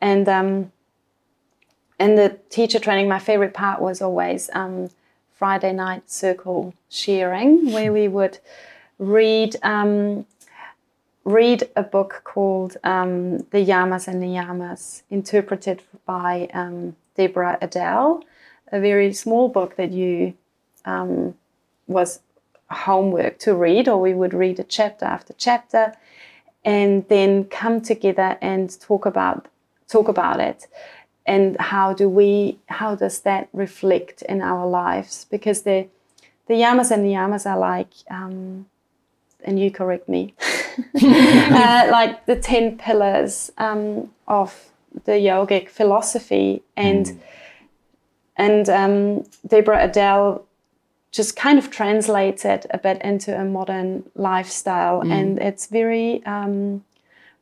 Speaker 4: and um, in the teacher training, my favorite part was always um, Friday night circle sharing, where we would read um, read a book called um, The Yamas and Niyamas, interpreted by um, Deborah Adele, a very small book that you um, was homework to read, or we would read a chapter after chapter, and then come together and talk about talk about it and how do we how does that reflect in our lives because the the yamas and the niyamas are like um, and you correct me uh, like the 10 pillars um, of the yogic philosophy and mm. and um, deborah adele just kind of translates it a bit into a modern lifestyle mm. and it's very um,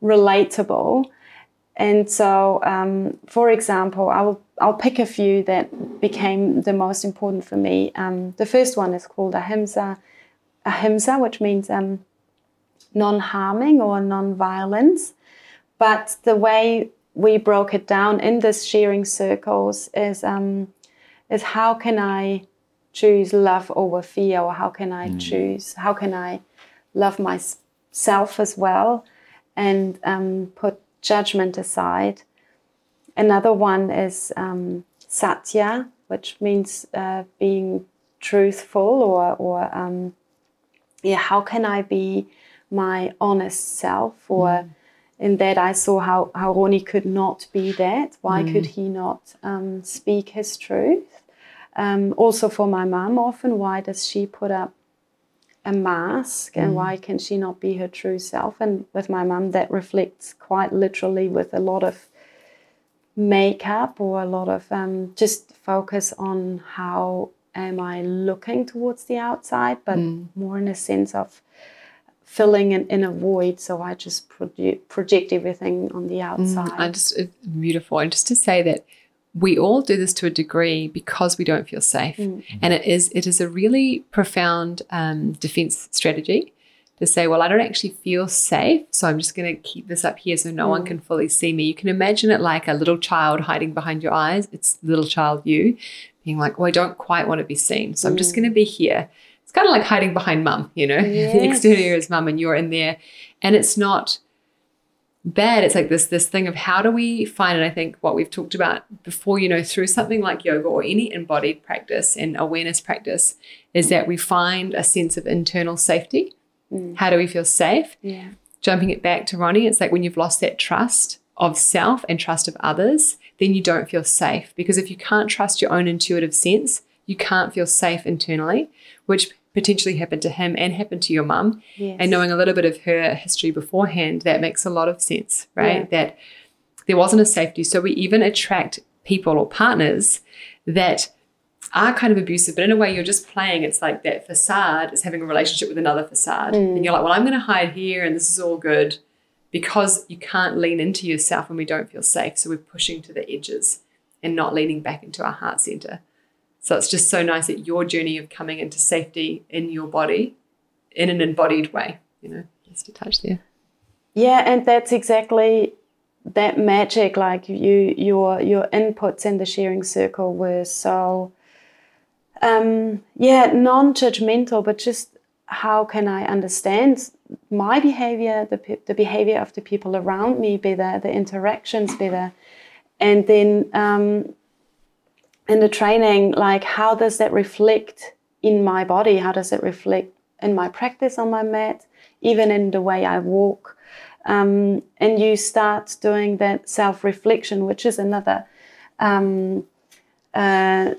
Speaker 4: relatable and so, um, for example, I'll, I'll pick a few that became the most important for me. Um, the first one is called Ahimsa, Ahimsa which means um, non harming or non violence. But the way we broke it down in this sharing circles is, um, is how can I choose love over fear, or how can I mm. choose, how can I love myself as well and um, put judgment aside. Another one is um, satya, which means uh, being truthful or, or um, yeah, how can I be my honest self? Or mm. in that, I saw how, how Ronnie could not be that. Why mm. could he not um, speak his truth? Um, also, for my mom, often, why does she put up a mask and mm. why can she not be her true self? And with my mum that reflects quite literally with a lot of makeup or a lot of um, just focus on how am i looking towards the outside but mm. more in a sense of filling an inner void. So i just project, project everything on the mm, outside. mm,
Speaker 3: I just beautiful. And just to say that we all do this to a degree because we don't feel safe, mm. and it is it is a really profound um, defense strategy to say, well, I don't actually feel safe, so I'm just going to keep this up here so no mm. one can fully see me. You can imagine it like a little child hiding behind your eyes. It's little child you being like, well, I don't quite want to be seen, so mm. I'm just mm. going to be here. It's kind of like hiding behind mum, you know, yes. the exterior is mum and you're in there, and it's not bad it's like this this thing of how do we find and i think what we've talked about before you know through something like yoga or any embodied practice and awareness practice is that we find a sense of internal safety. Mm. how do we feel safe?
Speaker 4: Yeah.
Speaker 3: Jumping it back to ronnie it's like when you've lost that trust of self and trust of others then you don't feel safe. Because if you can't trust your own intuitive sense you can't feel safe internally which potentially happened to him and happened to your mum. Yes. And knowing a little bit of her history beforehand, that makes a lot of sense, right? Yeah. That there wasn't a safety. So we even attract people or partners that are kind of abusive, but in a way you're just playing. It's like that facade is having a relationship with another facade. Mm. And you're like, well, I'm going to hide here and this is all good because you can't lean into yourself when we don't feel safe. So we're pushing to the edges and not leaning back into our heart center. So it's just so nice that your journey of coming into safety in your body in an embodied way, you know, just a touch there.
Speaker 4: Yeah, and that's exactly that magic. Like you, your your inputs in the sharing circle were so, um, yeah, non-judgmental, but just how can I understand my behavior, the the behavior of the people around me better, the interactions better, and then um, in the training, like how does that reflect in my body? How does it reflect in my practice on my mat, even in the way I walk? Um, and you start doing that self reflection, which is another um, uh,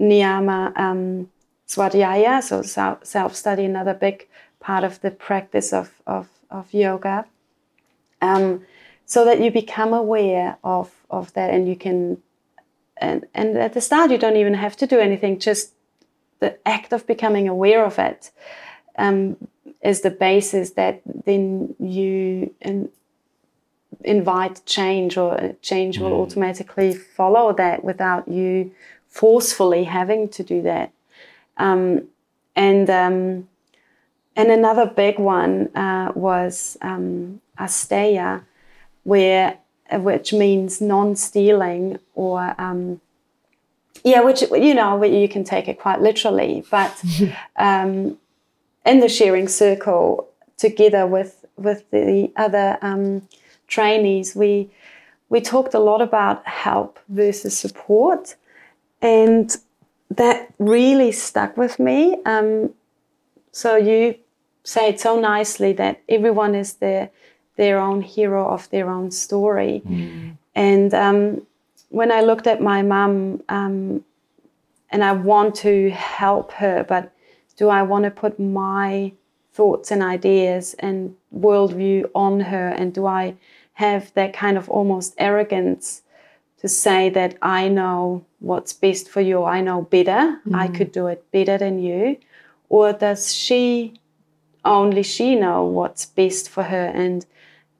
Speaker 4: niyama um, swadhyaya, so self study, another big part of the practice of, of, of yoga. Um, so that you become aware of, of that and you can and, and at the start you don't even have to do anything just the act of becoming aware of it um, is the basis that then you in, invite change or change will mm. automatically follow that without you forcefully having to do that um, and um, and another big one uh, was um, asteya where which means non-stealing or um, yeah, which you know you can take it quite literally, but um, in the sharing circle, together with with the other um, trainees, we we talked a lot about help versus support, and that really stuck with me. Um, so you say it so nicely that everyone is their their own hero of their own story, and um, when I looked at my mum, um, and I want to help her, but do I want to put my thoughts and ideas and worldview on her? And do I have that kind of almost arrogance to say that I know what's best for you? I know better. I could do it better than you. Or does she only she know what's best for her? And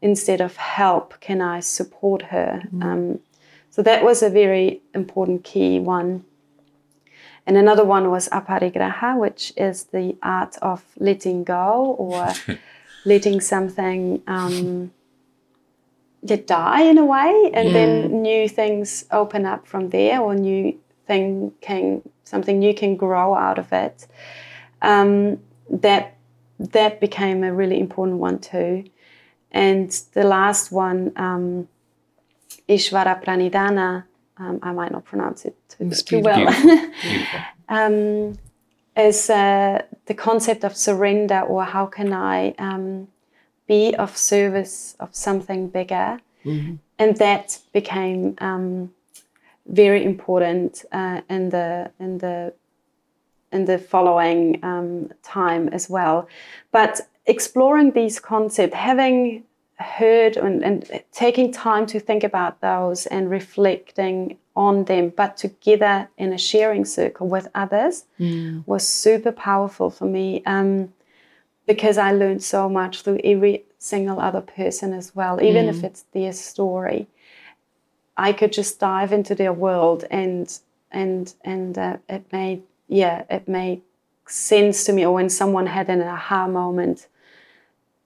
Speaker 4: instead of help, can I support her? Um, so that was a very important key one. And another one was aparigraha, which is the art of letting go or letting something um, yeah, die in a way, and then new things open up from there, or new thing can something new can grow out of it. Um, that that became a really important one too. And the last one, um, Ishvara Pranidhana, um, I might not pronounce it too, too well, um, is uh, the concept of surrender or how can I um, be of service of something bigger. And that became um, very important uh, in the in the in the following um, time as well. But exploring these concepts, having heard and, and taking time to think about those and reflecting on them, but together in a sharing circle with others was super powerful for me um, because I learned so much through every single other person as well, even if it's their story. I could just dive into their world and and and uh, it made yeah it made sense to me. Or when someone had an aha moment,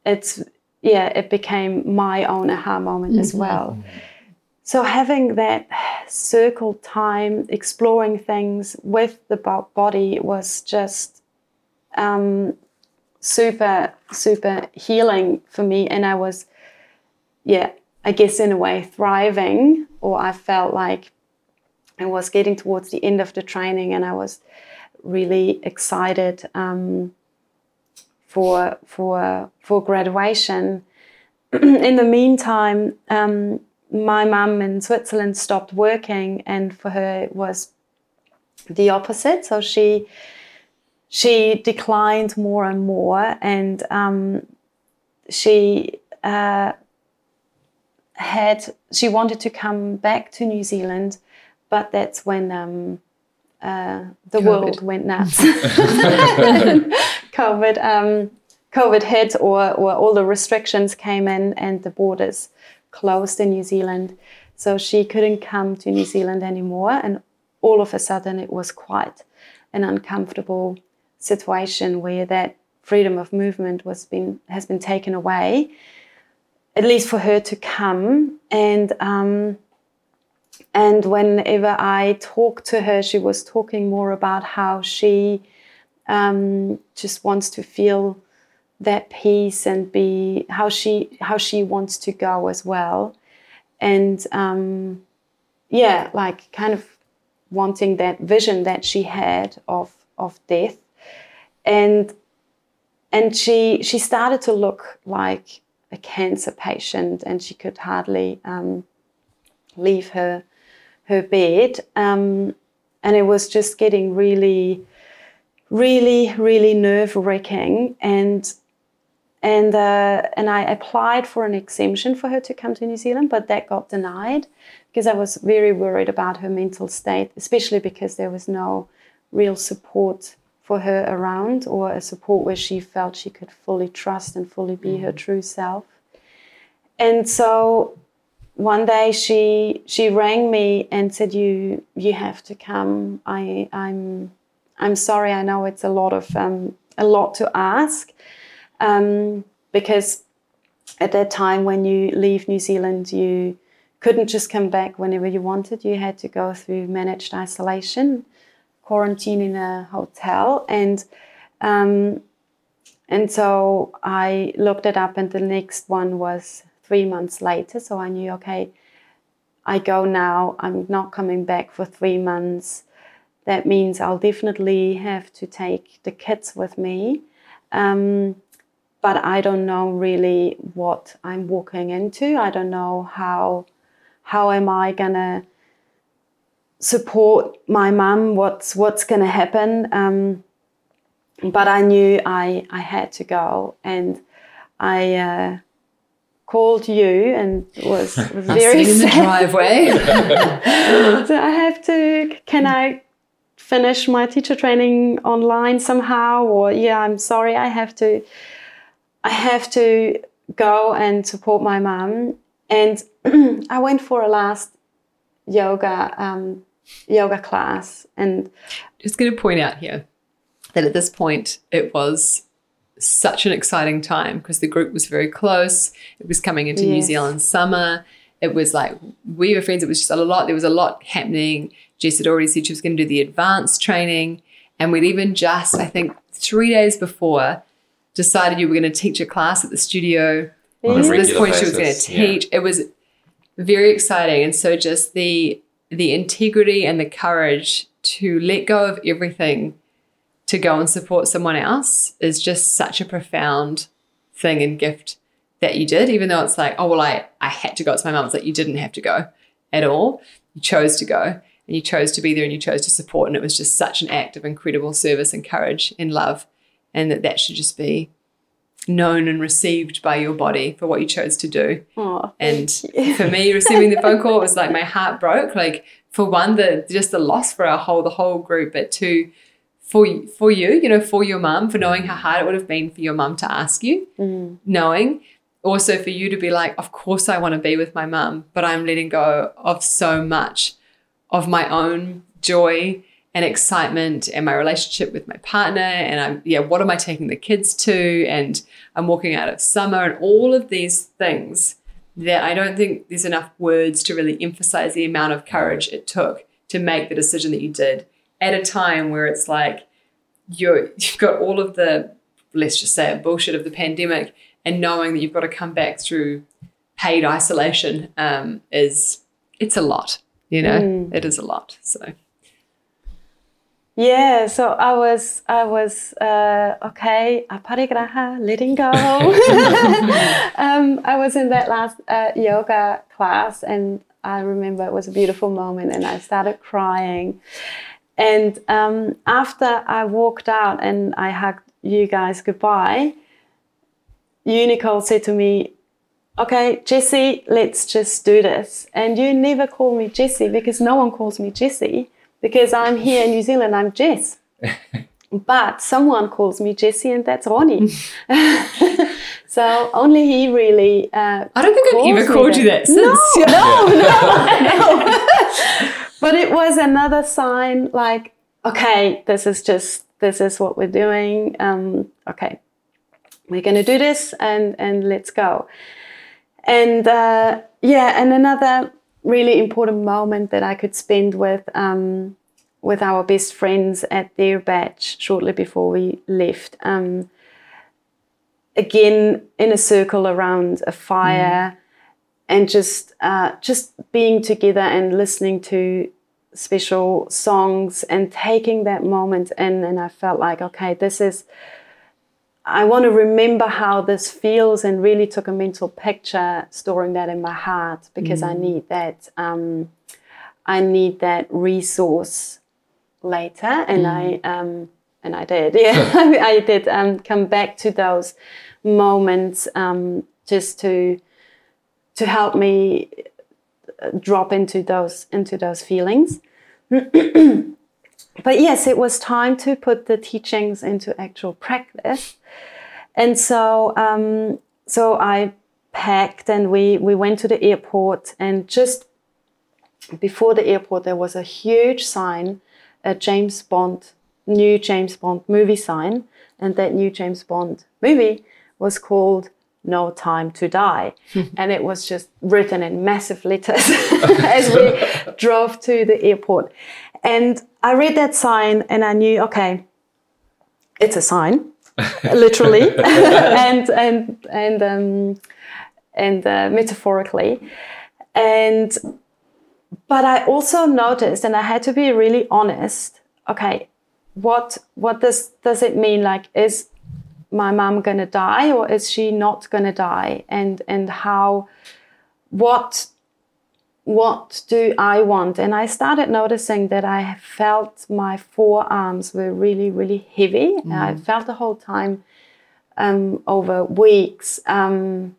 Speaker 4: it's yeah it became my own aha moment as well. So having that circle time, exploring things with the body was just um, super super healing for me, and I was yeah I guess in a way thriving, or I felt like I was getting towards the end of the training, and I was really excited um, for for for graduation. in the meantime, um, my mum in Switzerland stopped working, and for her it was the opposite. So she she declined more and more, and um, she uh, had she wanted to come back to New Zealand, but that's when um, uh, the
Speaker 3: COVID.
Speaker 4: world went nuts. COVID, um, COVID hit, or or all the restrictions came in, and the borders closed in New Zealand. So she couldn't come to New Zealand anymore, and all of a sudden it was quite an uncomfortable situation where that freedom of movement was been has been taken away, at least for her to come. And um, and whenever I talked to her, she was talking more about how she um, just wants to feel that peace and be how she how she wants to go as well, and um, yeah, like kind of wanting that vision that she had of of death, and and she she started to look like a cancer patient, and she could hardly um, leave her her bed, um, and it was just getting really, really, really nerve wracking, and and uh, and I applied for an exemption for her to come to New Zealand, but that got denied because I was very worried about her mental state, especially because there was no real support for her around or a support where she felt she could fully trust and fully be her true self. And so one day she she rang me and said you you have to come. I i'm i'm sorry i know it's a lot of um, a lot to ask um, because at that time when you leave new zealand you couldn't just come back whenever you wanted you had to go through managed isolation quarantine in a hotel and um, and so I looked it up, and the next one was three months later. So I knew, okay, I go now. I'm not coming back for three months. That means I'll definitely have to take the kids with me. Um, but I don't know really what I'm walking into. I don't know how how am I gonna support my mum? What's what's gonna happen? Um, but I knew I I had to go, and I uh, called you and was, was very
Speaker 3: in the driveway.
Speaker 4: so I have to. Can I finish my teacher training online somehow? Or yeah, I'm sorry, I have to. I have to go and support my mum. And I went for a last yoga um, yoga class, and
Speaker 3: Just going to point out here that at this point it was such an exciting time because the group was very close. It was coming into New Zealand summer. It was like we were friends. It was just a lot. There was a lot happening. Jess had already said she was going to do the advanced training, and we'd even just, I think, three days before, decided you were going to teach a class at the studio.
Speaker 1: On a
Speaker 3: This- point she was going to
Speaker 1: basis, yeah.
Speaker 3: teach. It was very exciting, and so just the the integrity and the courage to let go of everything to go and support someone else is just such a profound thing and gift that you did. Even though it's like, oh well, I I had to go. It's my mum. It's like you didn't have to go at all. You chose to go, and you chose to be there, and you chose to support, and it was just such an act of incredible service and courage and love, and that that should just be known and received by your body for what you chose to do. And for me, receiving the phone call it was like my heart broke. Like for one, the just the loss for our whole the whole group, but two, for for you, you know, for your mum, for knowing how hard it would have been for your mum to ask you,
Speaker 4: Mm.
Speaker 3: knowing also for you to be like, of course I want to be with my mum, but I'm letting go of so much of my own joy and excitement and my relationship with my partner and I'm yeah what am I taking the kids to? And I'm walking out of summer and all of these things that I don't think there's enough words to really emphasize the amount of courage it took to make the decision that you did at a time where it's like you're you've got all of the let's just say it, bullshit of the pandemic and knowing that you've got to come back through paid isolation um, is it's a lot you know
Speaker 4: Mm.
Speaker 3: it is a lot so
Speaker 4: Yeah, so I was, I was uh, okay. Aparigraha, letting go. um, I was in that last uh, yoga class, and I remember it was a beautiful moment, and I started crying. And um, after I walked out and I hugged you guys goodbye, you Nicole said to me, "Okay, Jesse, let's just do this." And you never call me Jesse because no one calls me Jesse because I'm here in New Zealand. I'm Jess. But someone calls me Jesse, and that's Ronnie. so only he really. Uh,
Speaker 3: I don't think I've ever called you that since.
Speaker 4: No, no, no. but it was another sign like, okay, this is just, this is what we're doing. Um, okay, we're going to do this and, and let's go. And uh, yeah, and another really important moment that I could spend with, um, with our best friends at their bach shortly before we left. Um, again, in a circle around a fire and just uh, just being together and listening to special songs and taking that moment in and I felt like okay this is I want to remember how this feels and really took a mental picture storing that in my heart because I need that um, I need that resource later and I um, and I did. Yeah I did um, come back to those moments um, just to to help me uh, drop into those into those feelings. But yes it was time to put the teachings into actual practice and so um, so I packed and we we went to the airport and just before the airport there was a huge sign a James Bond new James Bond movie sign. And that new James Bond movie was called no time to die. And it was just written in massive letters as we drove to the airport. And i read that sign and i knew okay it's a sign literally. And and and um, and uh, metaphorically. And but i also noticed and i had to be really honest okay what what does does it mean? Like is my mom going to die or is she not going to die? And and how what what do I want? And I started noticing that I felt my forearms were really, really heavy. Mm. I felt the whole time um, over weeks. Um,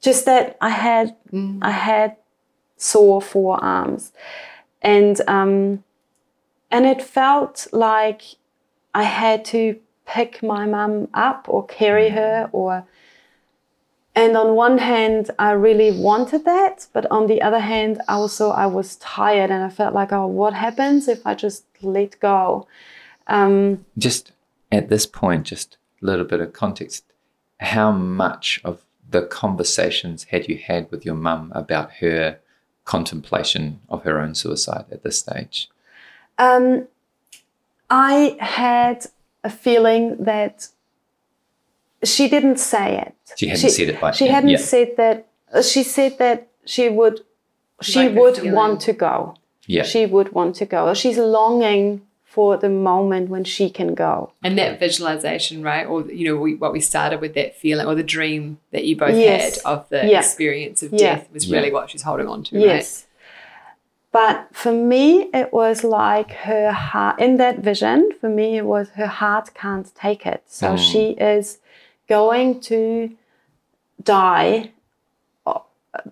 Speaker 4: just that I had mm. I had sore forearms, and um, and it felt like I had to pick my mum up or carry mm. her or and on one hand i really wanted that but on the other hand also i was tired and i felt like oh what happens if i just let go? Um,
Speaker 1: just at this point just a little bit of context how much of the conversations had you had with your mum about her contemplation of her own suicide at this stage?
Speaker 4: Um, i had a feeling that she didn't say it.
Speaker 1: She hadn't she, said it. By
Speaker 4: she hadn't yeah. said that. Uh, she said that she would. She like would want to go.
Speaker 1: Yeah.
Speaker 4: She would want to go. She's longing for the moment when she can go.
Speaker 3: And that visualization, right? Or you know, we, what we started with that feeling or the dream that you both yes. had of the yeah. experience of yeah. death was really what she's holding on to. Yes. Right?
Speaker 4: But for me, it was like her heart, in that vision, for me, it was her heart can't take it. So mm. she is going to die uh,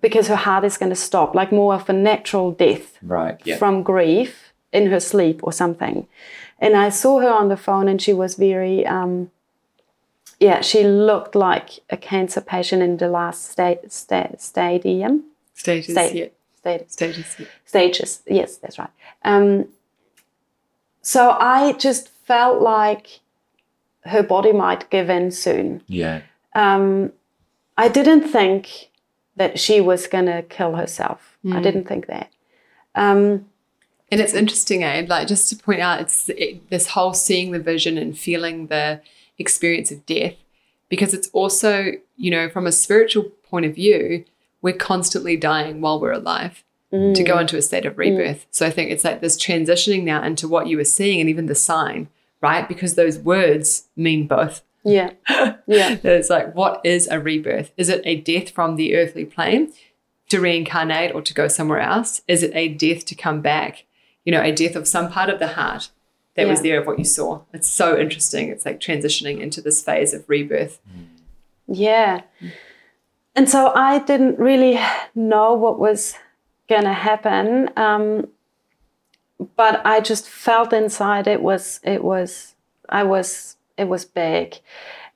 Speaker 4: because her heart is going to stop, like more of a natural death
Speaker 1: right, yeah.
Speaker 4: from grief in her sleep or something. And I saw her on the phone, and she was very, um, yeah, she looked like a cancer patient in the last sta- sta- stadium.
Speaker 3: Stages, Sta- yeah.
Speaker 4: Stages.
Speaker 3: Stages, yeah.
Speaker 4: Stages, yes, that's right. Um, so I just felt like her body might give in soon.
Speaker 1: Yeah.
Speaker 4: Um, I didn't think that she was going to kill herself. Mm. I hmm. didn't think that. Um,
Speaker 3: and it's interesting, eh? Like just to point out, it's it, this whole seeing the vision and feeling the experience of death, because it's also, you know, from a spiritual point of view, we're constantly dying while we're alive mm. to go into a state of rebirth. Mm. So I think it's like this transitioning now into what you were seeing and even the sign right? Because those words mean both.
Speaker 4: Yeah. Yeah.
Speaker 3: it's like, what is a rebirth? Is it a death from the earthly plane to reincarnate or to go somewhere else? Is it a death to come back? You know, a death of some part of the heart that yeah. was there of what you saw. It's so interesting. It's like transitioning into this phase of rebirth.
Speaker 4: Yeah. And so I didn't really know what was going to happen. Um, but I just felt inside it was it was I was it was big,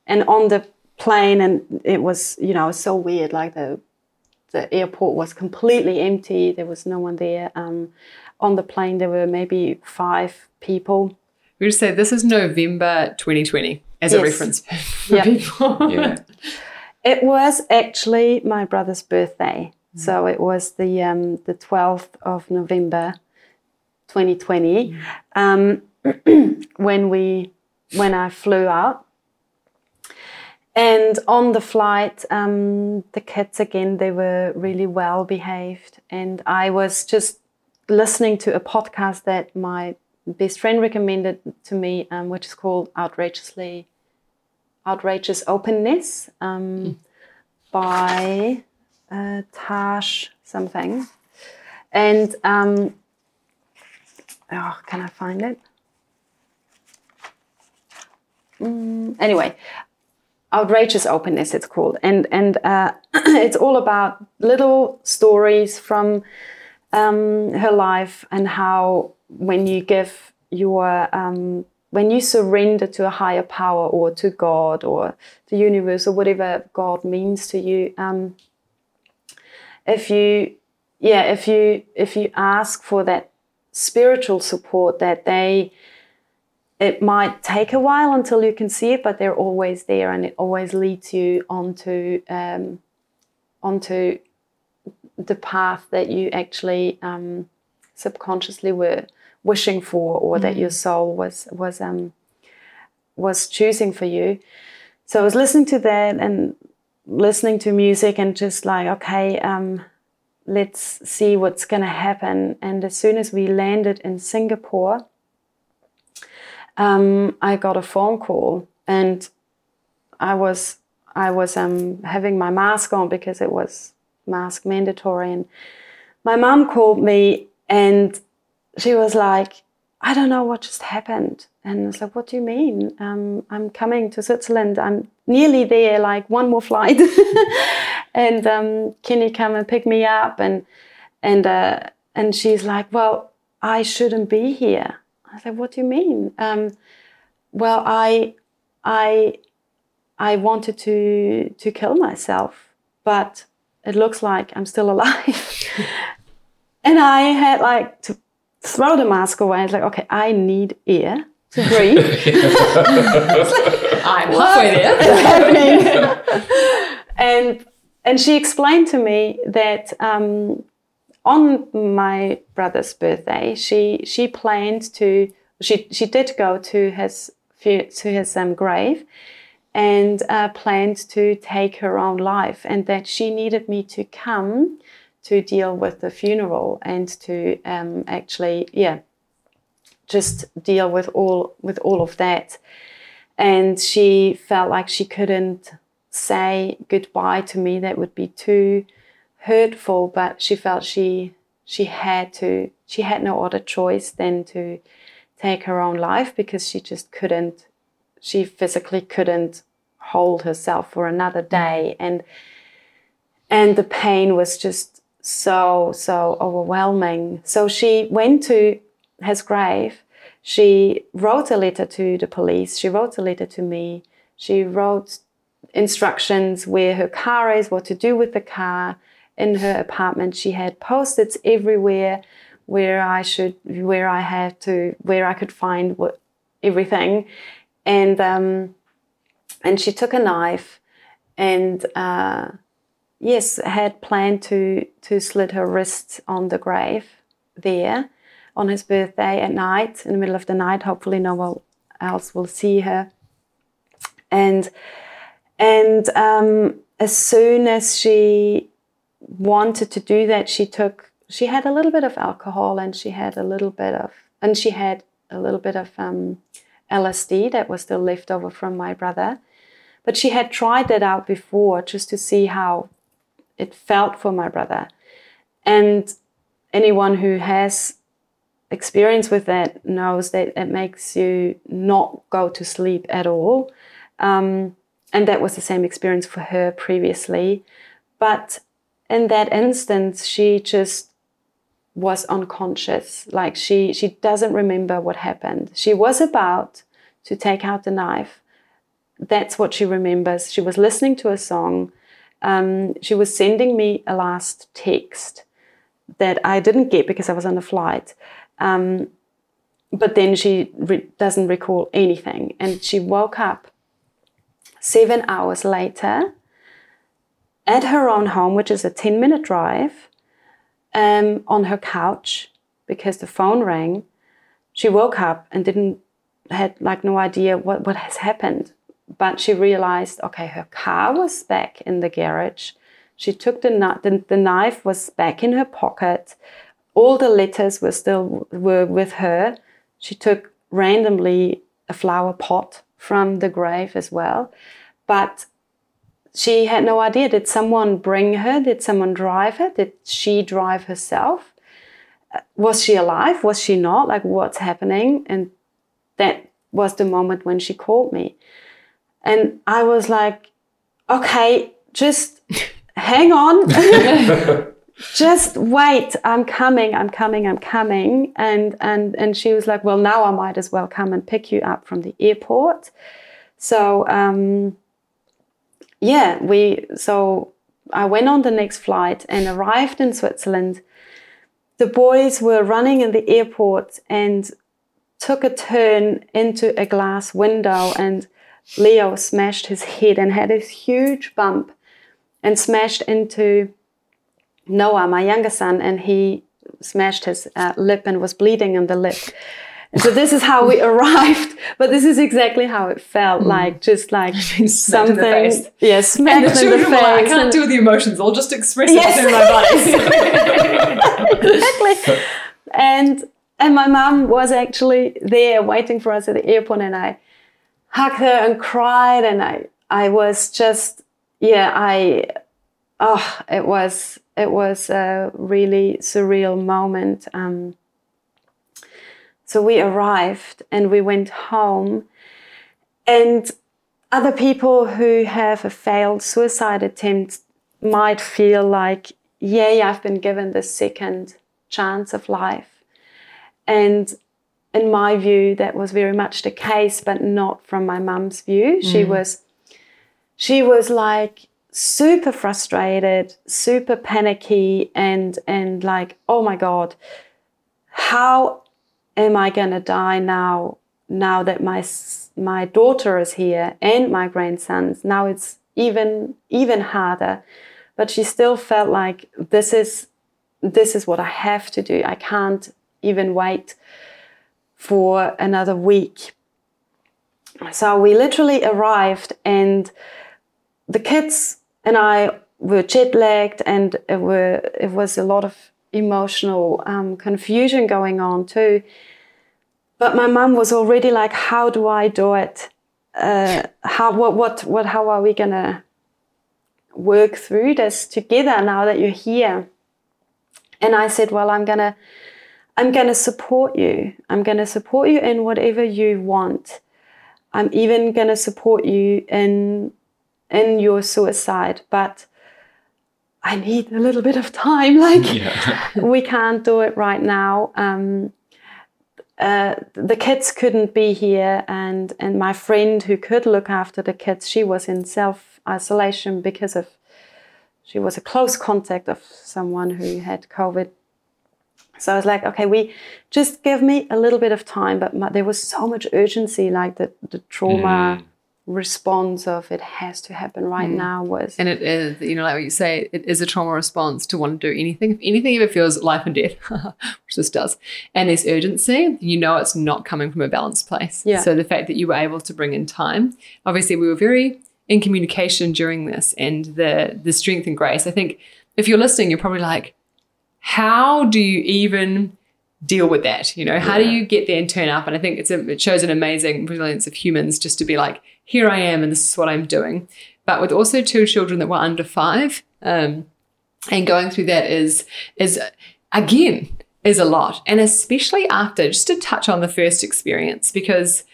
Speaker 4: and on the plane and it was you know so weird like the the airport was completely empty. There was no one there. Um, on the plane there were maybe five people.
Speaker 3: We just say this is November 2020 as yes. a reference for yep. people.
Speaker 1: Yeah.
Speaker 4: It was actually my brother's birthday. Mm. so it was the um, the 12th of November 2020 um, when we when I flew out. And on the flight, um, the kids again they were really well behaved, and I was just listening to a podcast that my best friend recommended to me, um, which is called Outrageously Outrageous Openness mm. by uh, Tash something, and um, oh, can I find it? Mm, anyway, outrageous openness it's called, and and uh, it's all about little stories from um, her life and how when you give your um, when you surrender to a higher power or to God or the universe or whatever God means to you, um, if you yeah if you if you ask for that spiritual support that they it might take a while until you can see it, but they're always there, and it always leads you onto um, onto the path that you actually um, subconsciously were wishing for, or mm. that your mm. soul was was um, was choosing for you. So I was listening to that and listening to music and just like, okay, um, let's see what's going to happen. And as soon as we landed in Singapore, um, I got a phone call and I was I was um, having my mask on because it was mask mandatory. And my mom called me and she was like, I don't know what just happened. And I was like, what do you mean? Um, I'm coming to Switzerland. I'm nearly there, like one more flight. and um, can you come and pick me up? And and uh, and she's like, well, I shouldn't be here. I said, what do you mean? Um, well, I I I wanted to to kill myself, but it looks like I'm still alive. and I had like to throw the mask away. It's like, okay, I need air to breathe.
Speaker 3: I'm halfway
Speaker 4: there. and and she explained to me that um, on my brother's birthday, she she planned to she she did go to his to his um, grave and uh, planned to take her own life, and that she needed me to come to deal with the funeral and to um, actually, yeah, just deal with all with all of that. And she felt like she couldn't say goodbye to me. That would be too hurtful. But she felt she she had to. She had no other choice than to take her own life because she just couldn't. She physically couldn't hold herself for another day and and the pain was just so, so overwhelming. So she went to his grave. She wrote a letter to the police. She wrote a letter to me. She wrote instructions where her car is, what to do with the car. In her apartment, she had post-its everywhere where I should, where I had to, where I could find what everything, and um, and she took a knife and. Uh, yes, had planned to to slit her wrists on the grave there on his birthday at night, in the middle of the night. Hopefully, no one else will see her. And and um, as soon as she wanted to do that, she took she had a little bit of alcohol and she had a little bit of and she had a little bit of um, LSD that was still left over from my brother. But she had tried that out before just to see how it felt for my brother. And anyone who has experience with that knows that it makes you not go to sleep at all. Um, and that was the same experience for her previously. But in that instance, she just was unconscious. Like she, she doesn't remember what happened. She was about to take out the knife. That's what she remembers. She was listening to a song um, she was sending me a last text that I didn't get because I was on a flight. Um, but then she re- doesn't recall anything. And she woke up seven hours later at her own home, which is a 10 minute drive, um, on her couch because the phone rang. She woke up and didn't had like no idea what, what has happened. But she realized okay her car was back in the garage. She took the, the, the knife was back in her pocket. All the letters were still were with her. She took randomly a flower pot from the grave as well. But she had no idea. Did someone bring her? Did someone drive her? Did she drive herself? Uh, was she alive? Was she not? Like what's happening? And that was the moment when she called me. And I was like, okay, just hang on. just wait i'm coming i'm coming i'm coming. And and and she was like well now i might as well come and pick you up from the airport. So um yeah we so i went on the next flight and arrived in switzerland. The boys were running in the airport and took a turn into a glass window and Leo smashed his head and had a huge bump and smashed into Noah, my younger son, and he smashed his uh, lip and was bleeding on the lip. So this is how we arrived, but this is exactly how it felt like, just like something,
Speaker 3: the face.
Speaker 4: yeah,
Speaker 3: And the
Speaker 4: in the
Speaker 3: were like, I can't deal with the emotions. I'll just express
Speaker 4: Yes.
Speaker 3: it through my body.
Speaker 4: exactly. And and my mom was actually there waiting for us at the airport, and I hugged her and cried, and I I was just yeah I oh it was it was a really surreal moment. Um, so we arrived and we went home, and other people who have a failed suicide attempt might feel like, yay, I've been given the second chance of life. And in my view, that was very much the case, but not from my mum's view. She was she was like super frustrated, super panicky, and and like, oh my God, how am I gonna die now? Now that my my daughter is here and my grandsons, now it's even even harder. But she still felt like this is this is what I have to do. I can't even wait for another week. So we literally arrived, and the kids and I were jet lagged, and it were it was a lot of emotional um, confusion going on too. But my mum was already like, "How do I do it? Uh, how what what what? How are we gonna work through this together now that you're here?" And I said, "Well, I'm gonna." I'm going to support you. I'm going to support you in whatever you want. I'm even going to support you in in your suicide, but I need a little bit of time. Like
Speaker 1: Yeah.
Speaker 4: we can't do it right now. Um, uh, the kids couldn't be here, and and my friend who could look after the kids, she was in self isolation because of she was a close contact of someone who had COVID. So I was like, okay, we just give me a little bit of time, but my, there was so much urgency, like the the trauma response of it has to happen right mm. now was
Speaker 3: And it is, you know, like what you say, it is a trauma response to want to do anything. If anything ever feels life and death, which this does, and there's urgency, you know it's not coming from a balanced place.
Speaker 4: Yeah.
Speaker 3: So the fact that you were able to bring in time, obviously we were very in communication during this and the the strength and grace. I think if you're listening, you're probably like, how do you even deal with that? You know, how do you get there and turn up? And I think it's a, it shows an amazing resilience of humans just to be like, here I am, and this is what I'm doing. But with also two children that were under five, um, and going through that is is again is a lot, and especially after just to touch on the first experience because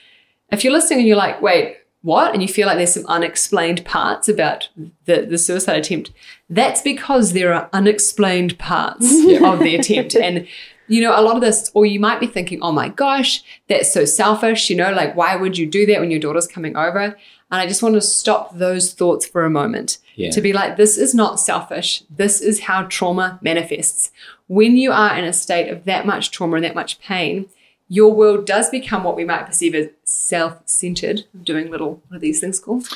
Speaker 3: if you're listening and you're like, wait, what? And you feel like there's some unexplained parts about the, the suicide attempt, that's because there are unexplained parts of the attempt. And, you know, a lot of this, or you might be thinking, oh my gosh, that's so selfish. You know, like, why would you do that when your daughter's coming over? And I just want to stop those thoughts for a moment
Speaker 1: Yeah.
Speaker 3: to be like, this is not selfish. This is how trauma manifests. When you are in a state of that much trauma and that much pain, your world does become what we might perceive as self-centered. I'm doing little what are these things called?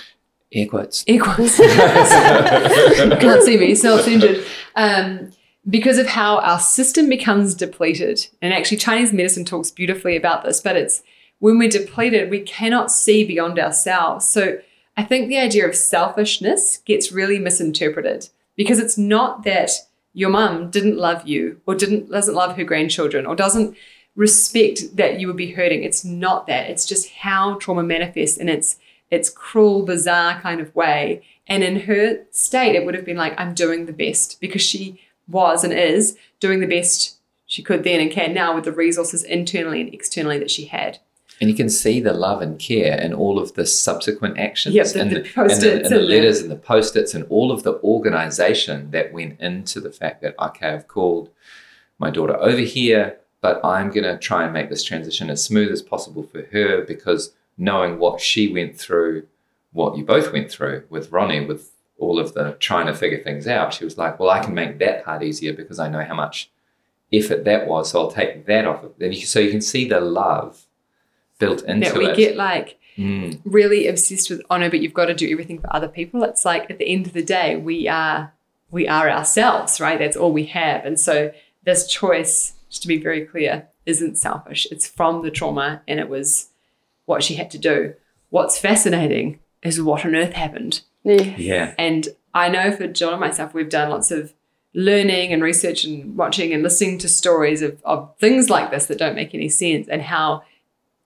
Speaker 1: Air quotes.
Speaker 3: Air quotes. Can't see me. Self-centered. Um, because of how our system becomes depleted. And actually, Chinese medicine talks beautifully about this, but it's when we're depleted, we cannot see beyond ourselves. So I think the idea of selfishness gets really misinterpreted because it's not that your mum didn't love you or didn't doesn't love her grandchildren or doesn't respect that you would be hurting. It's not that. It's just how trauma manifests in its its cruel, bizarre kind of way. And in her state, it would have been like, I'm doing the best because she was and is doing the best she could then and can now with the resources internally and externally that she had.
Speaker 1: And you can see the love and care in all of the subsequent actions
Speaker 3: Yep, the-
Speaker 1: and,
Speaker 3: the
Speaker 1: the, and, and the
Speaker 3: and the-
Speaker 1: letters and the post-its and all of the organization that went into the fact that, okay, I've called my daughter over here, but I'm going to try and make this transition as smooth as possible for her because knowing what she went through, what you both went through with Ronnie, with all of the trying to figure things out, she was like, well, I can make that part easier because I know how much effort that was. So I'll take that off. And you, so you can see the love built into it.
Speaker 3: that we
Speaker 1: it.
Speaker 3: get like
Speaker 1: Mm,
Speaker 3: really obsessed with oh no, but you've got to do everything for other people. It's like at the end of the day, we are we are ourselves, right? That's all we have. And so this choice just to be very clear, isn't selfish. It's from the trauma and it was what she had to do. What's fascinating is what on earth happened.
Speaker 4: Yeah.
Speaker 1: Yeah.
Speaker 3: And I know for John and myself, we've done lots of learning and research and watching and listening to stories of, of things like this that don't make any sense and how,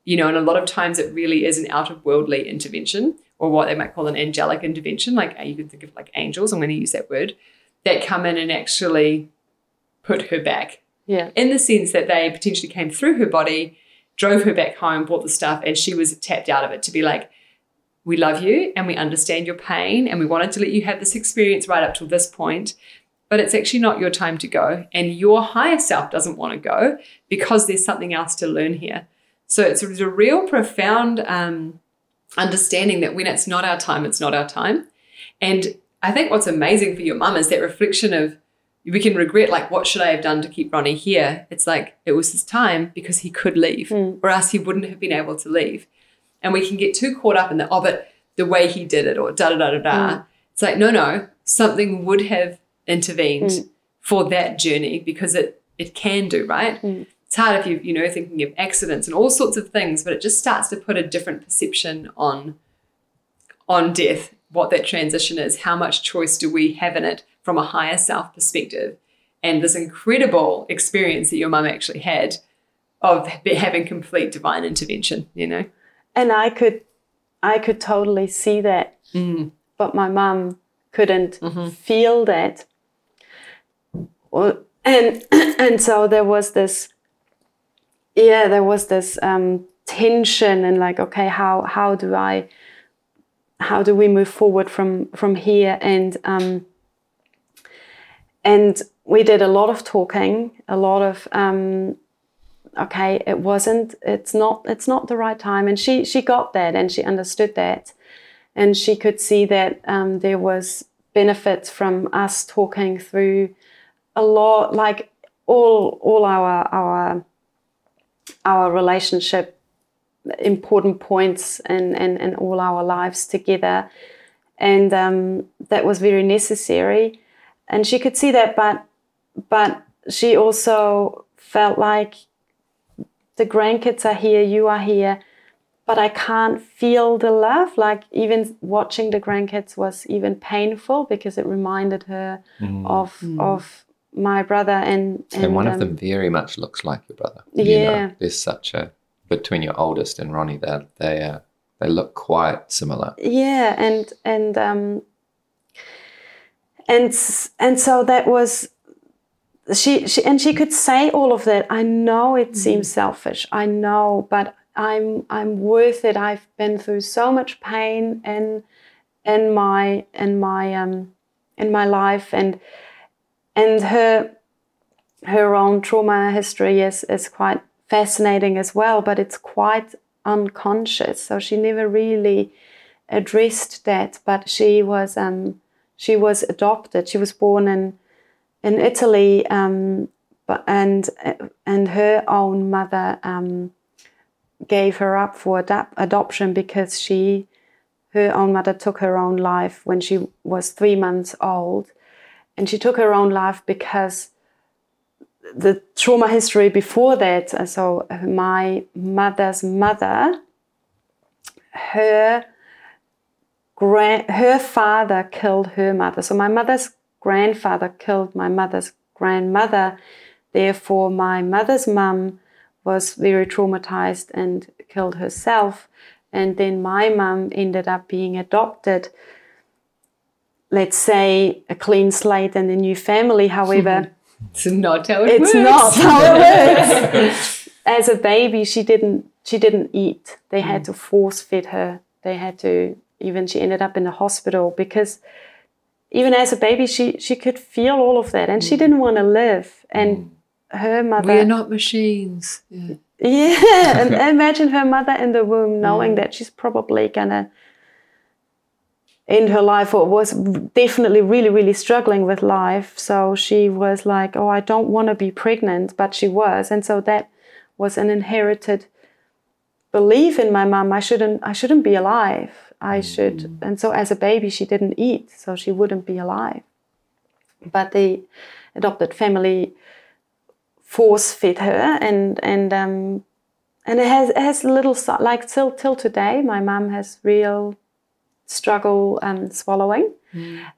Speaker 3: you know, and a lot of times it really is an out of worldly intervention or what they might call an angelic intervention. Like uh, you could think of like angels, I'm going to use that word, that come in and actually put her back
Speaker 4: Yeah.
Speaker 3: in the sense that they potentially came through her body, drove her back home, bought the stuff, and she was tapped out of it to be like, we love you and we understand your pain and we wanted to let you have this experience right up till this point, but it's actually not your time to go. And your higher self doesn't want to go because there's something else to learn here. So it's a real profound um, understanding that when it's not our time, it's not our time. And I think what's amazing for your mum is that reflection of we can regret like what should I have done to keep Ronnie here? It's like it was his time because he could leave, or else he wouldn't have been able to leave. And we can get too caught up in the oh, but the way he did it, or da da da da da. Mm. It's like no, no, something would have intervened mm. for that journey because it it can do right. Mm. It's hard if you you know thinking of accidents and all sorts of things, but it just starts to put a different perception on on death, what that transition is, how much choice do we have in it from a higher self perspective, and this incredible experience that your mum actually had of having complete divine intervention. You know,
Speaker 4: and I could, I could totally see that, but my mum couldn't feel that. Well, and and so there was this, yeah, there was this um, tension and like, okay, how how do I, how do we move forward from from here? And um, and we did a lot of talking, a lot of um, okay it wasn't it's not it's not the right time. And she she got that and she understood that. And she could see that um, there was benefits from us talking through a lot like all all our our our relationship important points and and, and all our lives together. And um, that was very necessary. And she could see that but but she also felt like the grandkids are here, you are here, but I can't feel the love. Like even watching the grandkids was even painful because it reminded her of of my brother and and,
Speaker 5: And, one of
Speaker 4: um,
Speaker 5: them very much looks like your brother.
Speaker 4: Yeah.
Speaker 5: there's such a between your oldest and Ronnie that they uh, they look quite similar.
Speaker 4: yeah and and um and and so that was she, she and she could say all of that. I know it seems selfish. I know but i'm i'm worth it. I've been through so much pain in in my in my um in my life and and her her own trauma history is is quite fascinating as well but it's quite unconscious. So she never really addressed that but she was um she was adopted. She was born in in Italy, um, and and her own mother um, gave her up for adop- adoption because she, her own mother, took her own life when she was three months old, and she took her own life because the trauma history before that. uh, So my mother's mother, her her father killed her mother. So my mother's grandfather killed my mother's grandmother. Therefore, my mother's mum was very traumatized and killed herself. And then my mum ended up being adopted. Let's say a clean slate and a new family. However,
Speaker 3: it's not how it
Speaker 4: it's
Speaker 3: works.
Speaker 4: not how it works. As a baby, she didn't she didn't eat. They had mm. to force feed her. They had to even she ended up in the hospital because even as a baby she she could feel all of that and she didn't mm. want to live. And mm. her mother
Speaker 3: We're not machines. Yeah.
Speaker 4: yeah, and imagine her mother in the womb mm. knowing that she's probably gonna end her life or was definitely really, really struggling with life. So she was like, Oh, I don't want to be pregnant, but she was. And so that was an inherited belief in my mom. I shouldn't I shouldn't be alive. I should and so as a baby she didn't eat, so she wouldn't be alive. But the adopted family force fed her, and and um, and it has it has a little like till till today. My mum has real struggle um, swallowing.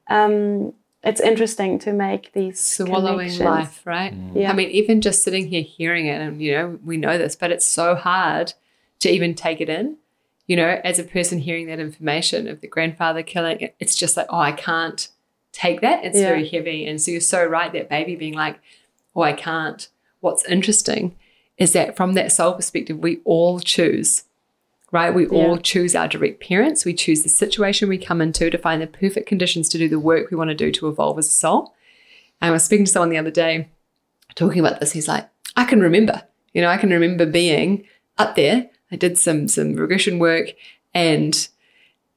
Speaker 4: Um, it's interesting to make these
Speaker 3: swallowing life, right?
Speaker 4: Yeah.
Speaker 3: I mean, even just sitting here hearing it, and you know, we know this, but it's so hard to even take it in. You know, as a person hearing that information of the grandfather killing, it's just like, oh, I can't take that. It's
Speaker 4: Yeah.
Speaker 3: very heavy. And so you're so right, that baby being like, oh, I can't. What's interesting is that from that soul perspective, we all choose, right? We all choose our direct parents. We choose the situation we come into to find the perfect conditions to do the work we want to do to evolve as a soul. And I was speaking to someone the other day talking about this. He's like, I can remember, you know, I can remember being up there. I did some some regression work and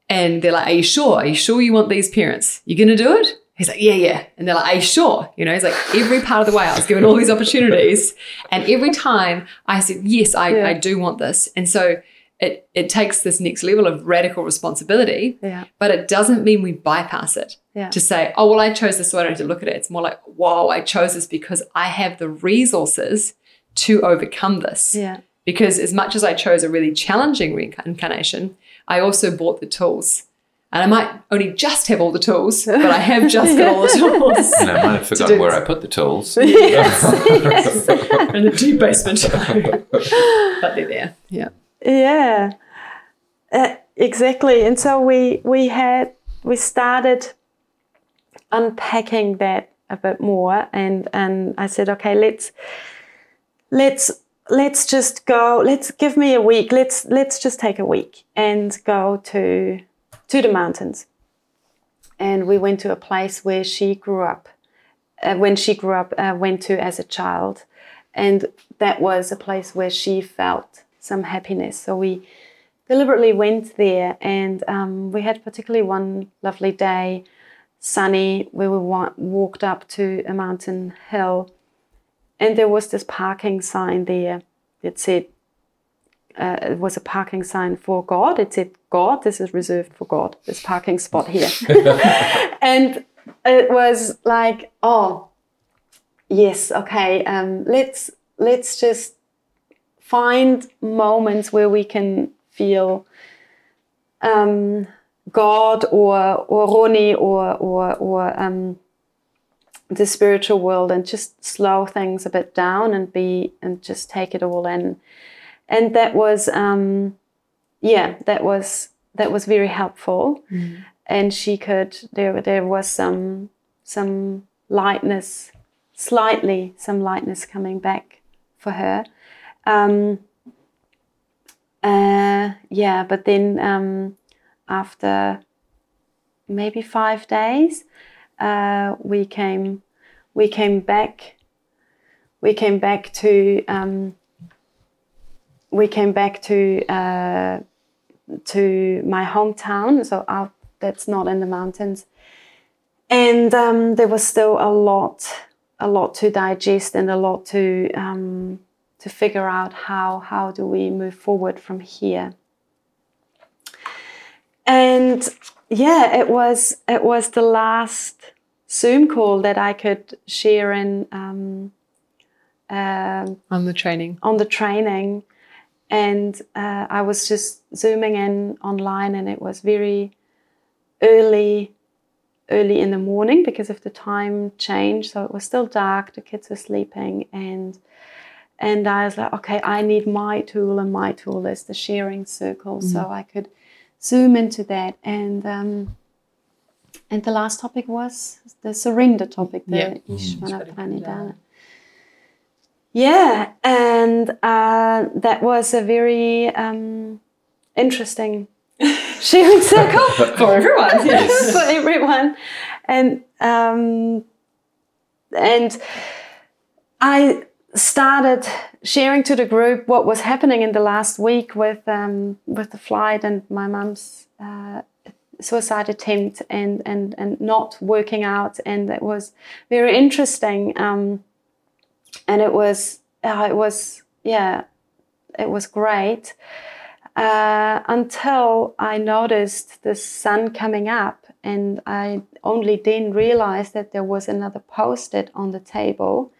Speaker 3: and they're like, Are you sure? Are you sure you want these parents? You're gonna do it? He's like, Yeah, yeah. And they're like, Are you sure? You know, he's like, every part of the way I was given all these opportunities. And every time I said, Yes, I,
Speaker 4: Yeah.
Speaker 3: I do want this. And so it it takes this next level of radical responsibility,
Speaker 4: Yeah,
Speaker 3: but it doesn't mean we bypass it
Speaker 4: yeah,
Speaker 3: to say, oh, well, I chose this, so I don't have to look at it. It's more like, whoa, I chose this because I have the resources to overcome this.
Speaker 4: yeah,
Speaker 3: Because as much as I chose a really challenging reincarnation, I also bought the tools. And I might only just have all the tools, but I have just got all the tools.
Speaker 5: And I might have forgotten where. I put the tools.
Speaker 4: yes,
Speaker 3: in the deep basement. but they're there. Yeah.
Speaker 4: yeah, uh, exactly. And so we we had we started unpacking that a bit more, and and I said, okay, let's let's let's just go. Let's give me a week. Let's let's just take a week and go to to the mountains. And we went to a place where she grew up. Uh, when she grew up, uh, went to as a child, and that was a place where she felt some happiness. So we deliberately went there, and um, we had particularly one lovely day, sunny, where we wa- walked up to a mountain hill, and there was this parking sign there that said uh, it was a parking sign for God. It said, God, this is reserved for God, this parking spot here. and it was like, oh, yes, okay, um, let's let's just find moments where we can feel um, God or or Ronnie or or or um, the spiritual world and just slow things a bit down and be and just take it all in. And that was um yeah that was that was very helpful. And she could there there was some some lightness slightly some lightness coming back for her. Um uh yeah but then um after maybe five days uh we came we came back we came back to um we came back to uh, to my hometown, so out that's not in the mountains, and um, there was still a lot, a lot to digest and a lot to um, to figure out how how do we move forward from here. And yeah, it was it was the last Zoom call that I could share in um, um
Speaker 3: On the training.
Speaker 4: on the training. And uh, I was just zooming in online and it was very early early in the morning because of the time change. So it was still dark the kids were sleeping and and I was like okay I need my tool and my tool is the sharing circle. So I could zoom into that and um, and the last topic was the surrender topic the
Speaker 3: Yeah.
Speaker 4: Ishvara Pranidhana. Yeah, and uh, that was a very um, interesting sharing circle
Speaker 3: For everyone. Yes.
Speaker 4: for everyone, and um, and I started sharing to the group what was happening in the last week with um, with the flight and my mum's uh, suicide attempt and and and not working out, and it was very interesting. Um, and it was uh, it was yeah it was great. Uh, until I noticed the sun coming up, and I only then realized that there was another post-it on the table,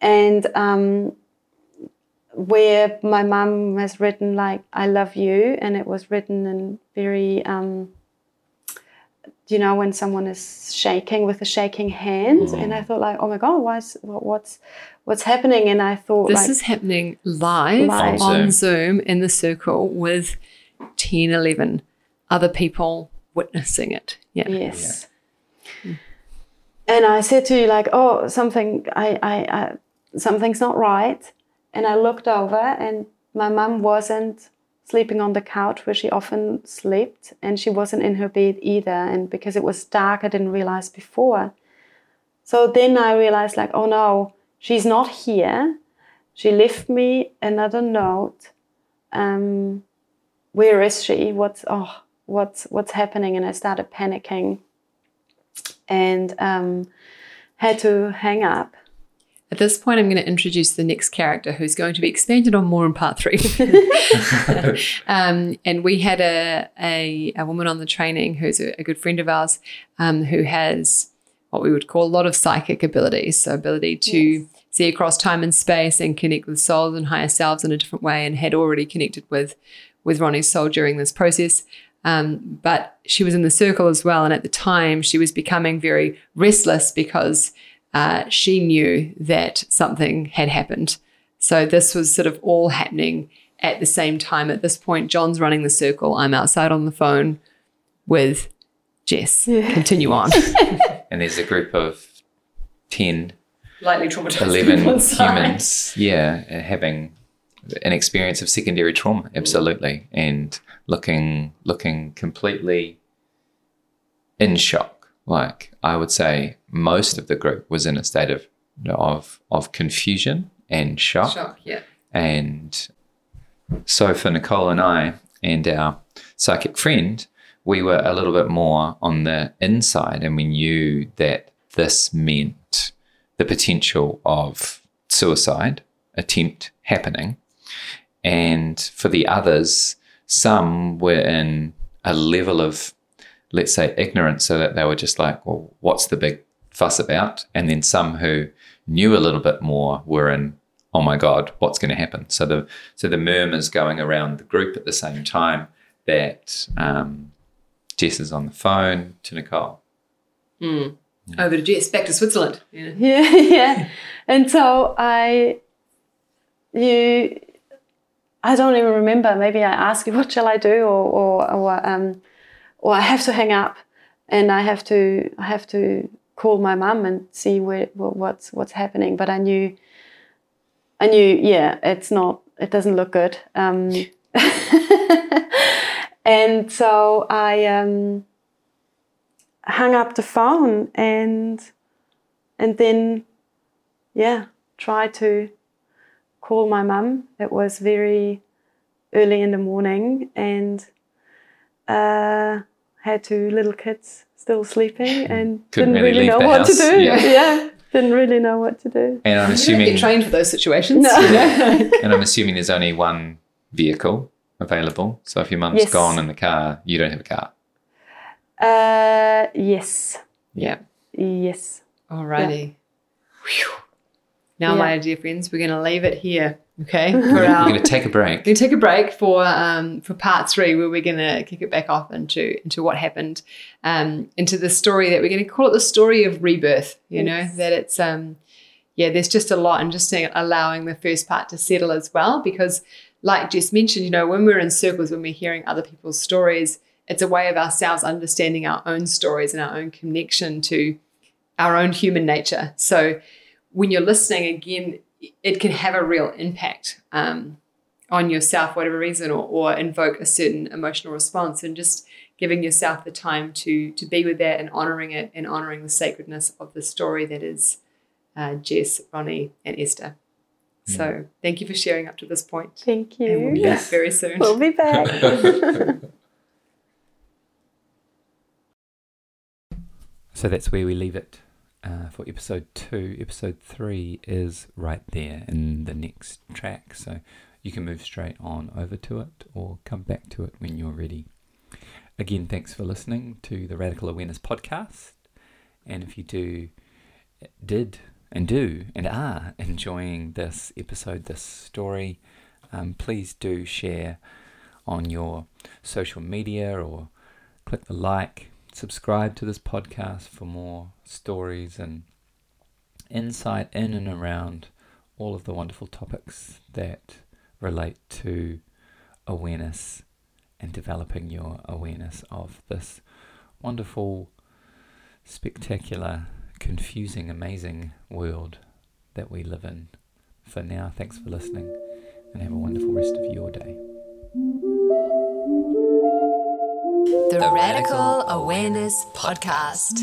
Speaker 4: and um, where my mum has written like "I love you," and it was written in very, um, you know, when someone is shaking with a shaking hand, and I thought like, "Oh my god, why is what, what's what's happening?" And I thought
Speaker 3: This
Speaker 4: like,
Speaker 3: is happening live,
Speaker 4: Live.
Speaker 3: on
Speaker 1: On
Speaker 3: Zoom in the circle with 10, 11 other people witnessing it. Yeah.
Speaker 4: Yes. And I said to you like, oh, something, I, I, I, something's not right. And I looked over, and my mom wasn't sleeping on the couch where she often slept, and she wasn't in her bed either. And because it was dark, I didn't realize before. So then I realized like, oh no, she's not here. She left me another note. Um, where is she? What's oh, what's what's happening? And I started panicking, and um, had to hang up.
Speaker 3: At this point, I'm going to introduce the next character who's going to be expanded on more in part three. um, and we had a, a, a woman on the training who's a, a good friend of ours um, who has what we would call a lot of psychic abilities. So, ability to see across time and space and connect with souls and higher selves in a different way, and had already connected with, with Ronnie's soul during this process. Um, but she was in the circle as well. And at the time, she was becoming very restless because uh, she knew that something had happened. So this was sort of all happening at the same time. At this point, John's running the circle. I'm outside on the phone with Jess. Continue on.
Speaker 1: And there's a group of 10,
Speaker 3: Lightly traumatized.
Speaker 1: 11 humans, yeah, having an experience of secondary trauma, absolutely, and looking looking completely in shock. Like I would say, most of the group was in a state of of of confusion and shock.
Speaker 3: Shock, yeah.
Speaker 1: And so for Nicole and I and our psychic friend, we were a little bit more on the inside and we knew that this meant the potential of suicide attempt happening. And for the others, some were in a level of, let's say, ignorance, so that they were just like, well, what's the big fuss about? And then some who knew a little bit more were in, oh my God, what's going to happen? So the so the murmurs going around the group at the same time that um, Jess is on the phone to Nicole.
Speaker 3: Over to Jess, back to Switzerland. Yeah.
Speaker 4: yeah, yeah. And so I, you, I don't even remember. Maybe I asked you, what shall I do, or or or um, or I have to hang up, and I have to I have to call my mum and see where wh- what's what's happening. But I knew, I knew, yeah, it's not. It doesn't look good. Um, and so I um, hung up the phone and and then yeah try to call my mum it was very early in the morning and uh, had two little kids still sleeping and
Speaker 1: Couldn't
Speaker 4: didn't
Speaker 1: really
Speaker 4: really know what
Speaker 1: house,
Speaker 4: to do
Speaker 1: yeah.
Speaker 4: didn't really know what to do
Speaker 1: And I'm assuming
Speaker 3: You don't get trained for those situations.
Speaker 4: No.
Speaker 3: you know?
Speaker 1: and I'm assuming there's only one vehicle available. So if your mum's
Speaker 4: Yes.
Speaker 1: gone in the car, you don't have a car.
Speaker 4: uh, yes
Speaker 3: yeah.
Speaker 4: yes
Speaker 3: Alrighty. Whew. Now,
Speaker 4: Yeah.
Speaker 3: my dear friends, we're going to leave it here. Okay. For
Speaker 1: We're going to take a break.
Speaker 3: We're going to take a break for um, for part three, where we're going to kick it back off into into what happened, um, into the story that we're going to call it the story of rebirth. You know that it's um, yeah, there's just a lot, and just saying- allowing the first part to settle as well, because like Jess mentioned, you know, when we're in circles, when we're hearing other people's stories, it's a way of ourselves understanding our own stories and our own connection to our own human nature. So when you're listening again, it can have a real impact um, on yourself, whatever reason, or, or invoke a certain emotional response, and just giving yourself the time to to be with that and honoring it and honoring the sacredness of the story that is uh, Jess, Ronnie, and Esther. So thank you for sharing up to this point.
Speaker 4: thank you
Speaker 3: And we'll be back very soon.
Speaker 4: we'll be back
Speaker 6: So that's where we leave it uh, for episode two. Episode three is right there in the next track. So you can move straight on over to it or come back to it when you're ready. Again, thanks for listening to the Radical Awareness podcast. And if you do did
Speaker 1: and do and are enjoying this episode, this story, um, please do share on your social media or click the like, subscribe to this podcast for more stories and insight in and around all of the wonderful topics that relate to awareness and developing your awareness of this wonderful, spectacular, confusing, amazing world that we live in. For now, thanks for listening and have a wonderful rest of your day.
Speaker 2: The Radical Awareness Podcast.